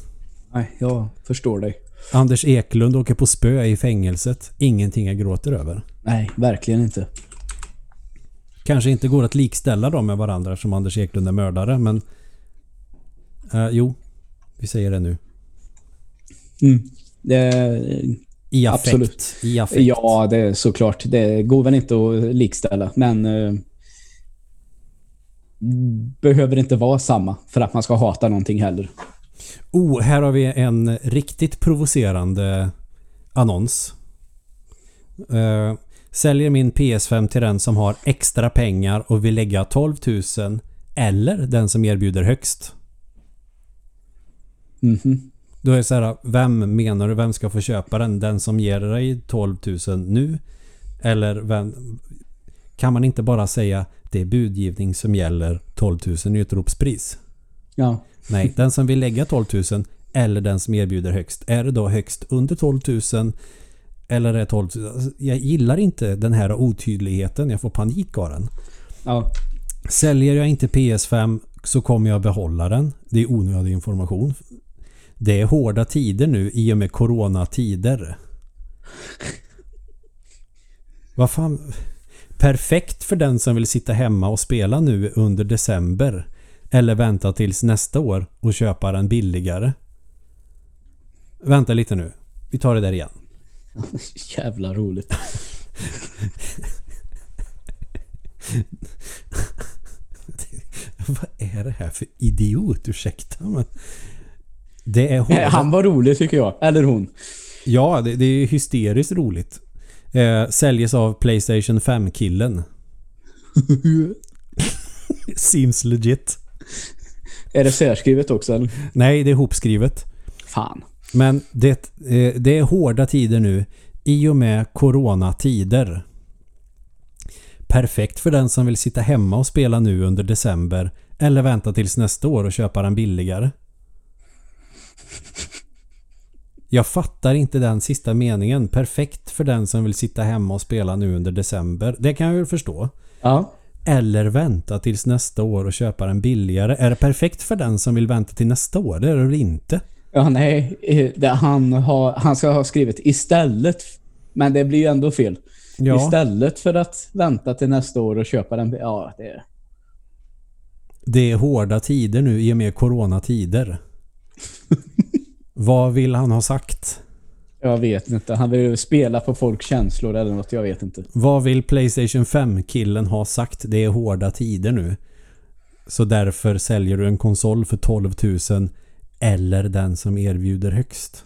Nej, jag förstår dig. Anders Eklund åker på spö i fängelset. Ingenting jag gråter över. Nej, verkligen inte. Kanske inte går att likställa dem med varandra som Anders Eklund är mördare, men... Uh, jo, vi säger det nu. Mm. Det, I affekt. Absolut. I affekt. Ja, det är såklart. Det går väl inte att likställa, men... Uh, behöver inte vara samma för att man ska hata någonting heller. Oh, här har vi en riktigt provocerande annons. Uh, säljer min PS5 till den som har extra pengar och vill lägga 12 000 eller den som erbjuder högst. Mm -hmm. Då är det så här, vem menar du? Vem ska få köpa den? Den som ger dig 12 000 nu? Eller vem, kan man inte bara säga det är budgivning som gäller 12 000 i utropspris? Ja. Nej, den som vill lägga 12 000 eller den som erbjuder högst. Är det då högst under 12 000 eller är det 12 000? Alltså, jag gillar inte den här otydligheten. Jag får panik av den. Ja. Säljer jag inte PS5 så kommer jag behålla den. Det är onödig information. Det är hårda tider nu i och med coronatider. Vad fan... Perfekt för den som vill sitta hemma och spela nu under december. Eller vänta tills nästa år och köpa den billigare. Vänta lite nu. Vi tar det där igen. [LAUGHS] Jävla roligt. [LAUGHS] Vad är det här för idiot? Ursäkta men... Det är hon. Han var rolig tycker jag. Eller hon. Ja, det, det är hysteriskt roligt. Eh, säljes av Playstation 5-killen. [LAUGHS] Seems legit. Är det särskrivet också? Eller? Nej, det är hopskrivet. Fan. Men det, eh, det är hårda tider nu i och med coronatider. Perfekt för den som vill sitta hemma och spela nu under december eller vänta tills nästa år och köpa den billigare. Jag fattar inte den sista meningen. Perfekt för den som vill sitta hemma och spela nu under december. Det kan jag väl förstå. Ja. Eller vänta tills nästa år och köpa den billigare. Är det perfekt för den som vill vänta till nästa år? Det är det väl inte? Ja, nej. Det han, har, han ska ha skrivit istället. Men det blir ju ändå fel. Ja. Istället för att vänta till nästa år och köpa den. Ja, det är... Det är hårda tider nu i och med coronatider. [LAUGHS] Vad vill han ha sagt? Jag vet inte. Han vill spela på folks känslor eller något. Jag vet inte. Vad vill Playstation 5-killen ha sagt? Det är hårda tider nu. Så därför säljer du en konsol för 12 000 eller den som erbjuder högst.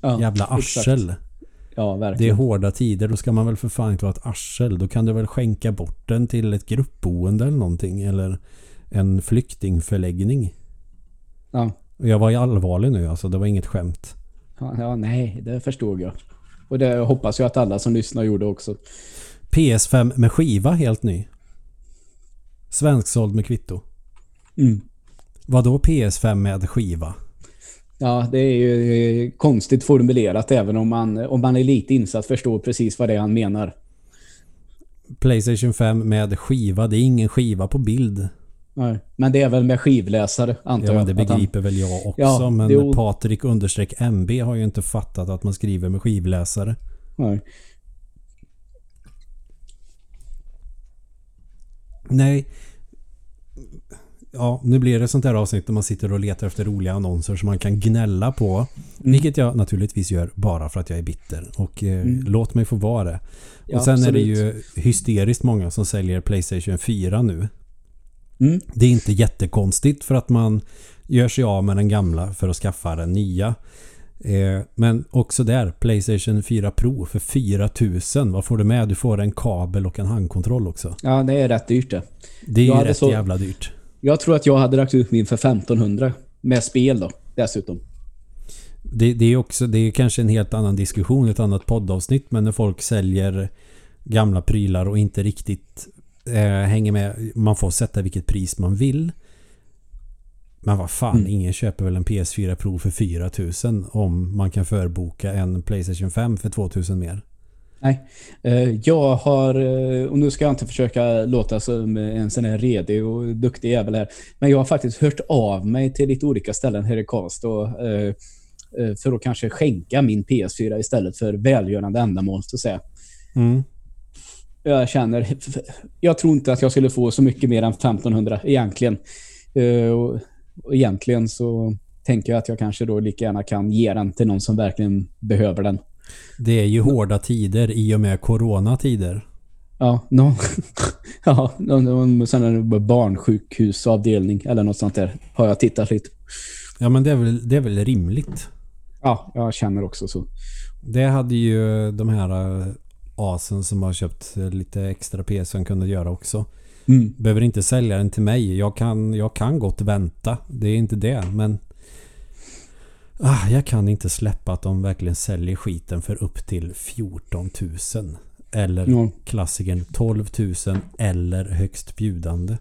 Ja, Jävla arsel. Ja, Det är verkligen. hårda tider. Då ska man väl för fan inte vara ett arsel. Då kan du väl skänka bort den till ett gruppboende eller någonting. Eller en flyktingförläggning. Ja. Jag var ju allvarlig nu alltså. Det var inget skämt. Ja, ja, nej, det förstod jag. Och det hoppas jag att alla som lyssnar gjorde också. PS5 med skiva helt ny. Svensksåld med kvitto. Mm. Vadå PS5 med skiva? Ja, det är ju konstigt formulerat även om man, om man är lite insatt förstår precis vad det är han menar. Playstation 5 med skiva. Det är ingen skiva på bild. Nej. Men det är väl med skivläsare, antar Ja, jag. det han- begriper väl jag också. Ja, men jo. Patrik understreck MB har ju inte fattat att man skriver med skivläsare. Nej. Nej. Ja, nu blir det sånt här avsnitt där man sitter och letar efter roliga annonser som man kan gnälla på. Mm. Vilket jag naturligtvis gör bara för att jag är bitter. Och eh, Mm. låt mig få vara det. Ja, och sen är det absolut. ju hysteriskt många som säljer Playstation 4 nu. Mm. Det är inte jättekonstigt för att man gör sig av med den gamla för att skaffa den nya. Eh, men också där, Playstation 4 Pro för 4000. Vad får du med? Du får en kabel och en handkontroll också. Ja, det är rätt dyrt det. Det är Jag rätt så- jävla dyrt. Jag tror att jag hade lagt ut min för 1500 med spel då, dessutom. Det, det är också, det är kanske en helt annan diskussion, ett annat poddavsnitt, men när folk säljer gamla prylar och inte riktigt eh, hänger med, man får sätta vilket pris man vill. Men vad fan, Mm. ingen köper väl en PS4 Pro för 4000 om man kan förboka en Playstation 5 för 2000 mer. Nej. Eh, Jag har, eh, och nu ska jag inte försöka låta som en sån här redig och duktig jävel här, men jag har faktiskt hört av mig till lite olika ställen här i Karlstad eh, för att kanske skänka min PS4 istället för välgörande ändamål, så att säga. Mm. Jag känner, jag tror inte att jag skulle få så mycket mer än 1500 egentligen. Eh, Och egentligen så tänker jag att jag kanske då lika gärna kan ge den till någon som verkligen behöver den. Det är ju hårda tider i och med coronatider. Ja, [LAUGHS] någon, ja, någon, här barnsjukhusavdelning eller något sånt där har jag tittat lite. Ja men det är väl, det är väl rimligt. Ja, jag känner också så. Det hade ju de här eh, asen som har köpt lite extra PS kunnat göra också. Mm. Behöver inte sälja den till mig. Jag kan, jag kan gott vänta. Det är inte det. Men ah, jag kan inte släppa att de verkligen säljer skiten för upp till 14 000. Eller Ja. klassikern 12 000 eller högst bjudande.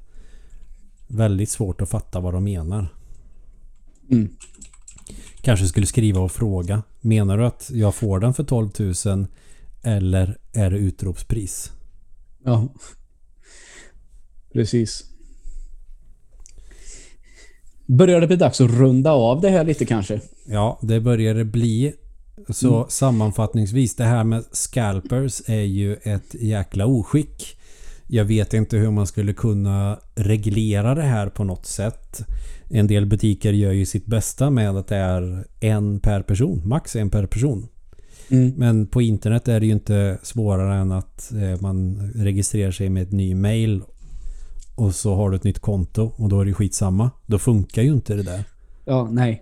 Väldigt svårt att fatta vad de menar. Mm. Kanske skulle skriva och fråga. Menar du att jag får den för 12 000 eller är det utropspris? Ja. Precis. Börjar det bli dags att runda av det här lite kanske? Ja, det börjar det bli. Så Mm. sammanfattningsvis, det här med scalpers är ju ett jäkla oskick. Jag vet inte hur man skulle kunna reglera det här på något sätt. En del butiker gör ju sitt bästa med att det är en per person, max en per person. Mm. Men på internet är det ju inte svårare än att eh, man registrerar sig med ett ny mail och så har du ett nytt konto och då är det skitsamma. Då funkar ju inte det där. Ja, nej.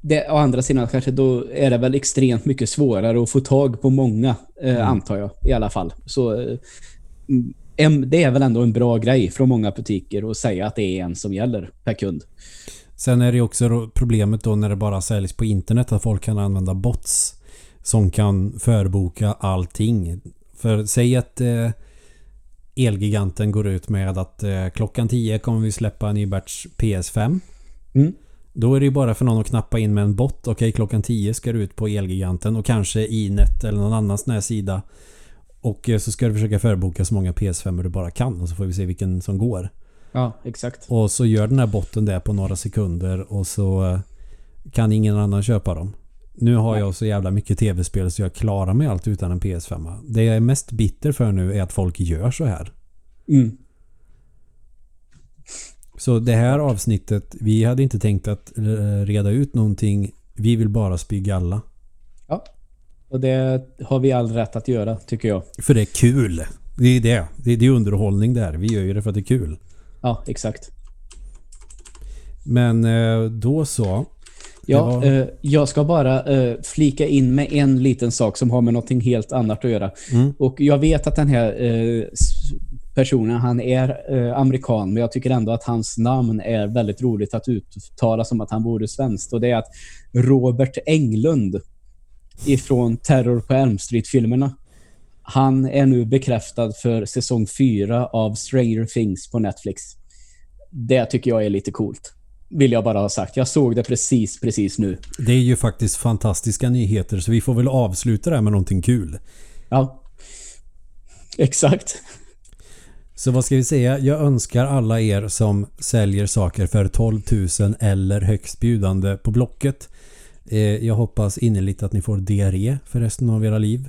Det, å andra sidan kanske då är det väl extremt mycket svårare att få tag på många, eh, antar jag i alla fall. Så eh, mm, det är väl ändå en bra grej från många butiker att säga att det är en som gäller per kund. Sen är det också problemet då när det bara säljs på internet att folk kan använda bots som kan förboka allting. För säg att eh, Elgiganten går ut med att eh, klockan 10 kommer vi släppa en ny batch PS5. Mm. Då är det ju bara för någon att knappa in med en bot. Okej, klockan 10 ska du ut på Elgiganten och kanske Inet eller någon annan sån här sida. Och eh, så ska du försöka förboka så många PS5 du bara kan och så får vi se vilken som går. Ja, exakt. Och så gör den här botten det på några sekunder och så eh, kan ingen annan köpa dem. Nu har jag så jävla mycket tv-spel så jag klarar mig allt utan en PS5. Det jag är mest bitter för nu är att folk gör så här. Mm. Så det här avsnittet, vi hade inte tänkt att reda ut någonting. Vi vill bara spy galla. Ja. Och det har vi all rätt att göra, tycker jag. För det är kul. Det är det. Det är, det är underhållning där. Vi gör ju det för att det är kul. Ja, exakt. Men eh, då så. Ja, var- eh, jag ska bara eh, flika in med en liten sak som har med någonting helt annat att göra. Mm. Och jag vet att den här eh, personen, han är eh, amerikan, men jag tycker ändå att hans namn är väldigt roligt att uttala som att han vore svenskt. Och det är att Robert Englund ifrån Terror på Elm Street-filmerna, han är nu bekräftad för säsong 4 av Stranger Things på Netflix. Det tycker jag är lite coolt. Vill jag bara ha sagt. Jag såg det precis, precis nu. Det är ju faktiskt fantastiska nyheter så vi får väl avsluta det här med någonting kul. Ja. Exakt. Så vad ska vi säga? Jag önskar alla er som säljer saker för 12 000 eller högst bjudande på Blocket. Eh, jag hoppas innerligt att ni får diarré för resten av era liv.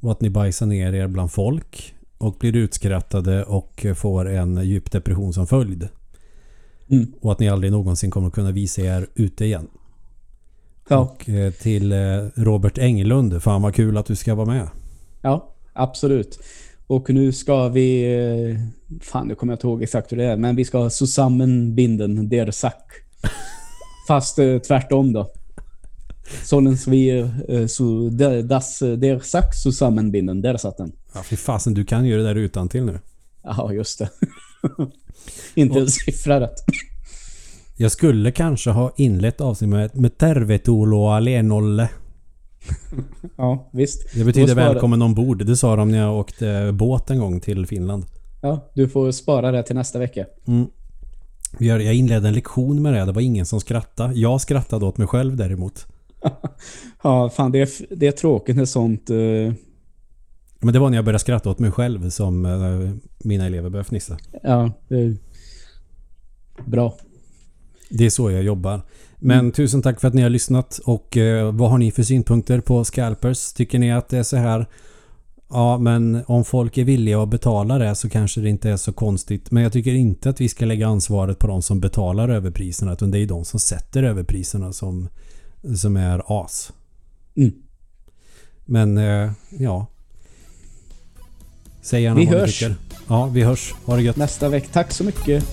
Och att ni bajsar ner er bland folk. Och blir utskrattade och får en djup depression som följd. Mm. Och att ni aldrig någonsin kommer kunna visa er ute igen. Ja. Och eh, till eh, Robert Englund. Fan vad kul att du ska vara med. Ja, absolut. Och nu ska vi... eh, Fan, nu kommer jag inte ihåg exakt hur det är. Men vi ska zusammenbinden der Sack. [LAUGHS] Fast tvärtom då. Sålens vi der, das der Sack zusammenbinden. Där satt den. Ja, fy fasen, du kan ju det där utan till nu. Ja, just det. [LAUGHS] inte en siffra rätt. Jag skulle kanske ha inlett avsnittet med, med tervetuloa alenolle. Ja, visst. Det betyder välkommen ombord. Det sa de när jag åkte båt en gång till Finland. Ja, du får spara det till nästa vecka. Mm. Jag inledde en lektion med det. Det var ingen som skrattade. Jag skrattade åt mig själv däremot. [LAUGHS] Ja, fan det är, det är tråkigt när sånt... eh, Men det var när jag började skratta åt mig själv som eh, mina elever började fnissa. ja, det är bra. Det är så jag jobbar. Men tusen tack för att ni har lyssnat och eh, vad har ni för synpunkter på scalpers? Tycker ni att det är så här? Ja, men om folk är villiga att betala det så kanske det inte är så konstigt. Men jag tycker inte att vi ska lägga ansvaret på de som betalar överpriserna utan det är de som sätter överpriserna som, som är as. Mm. Men eh, ja. Säg gärna Vi vad ni hörs. tycker. Ja, vi hörs. Ha det gött. Nästa vecka. Tack så mycket.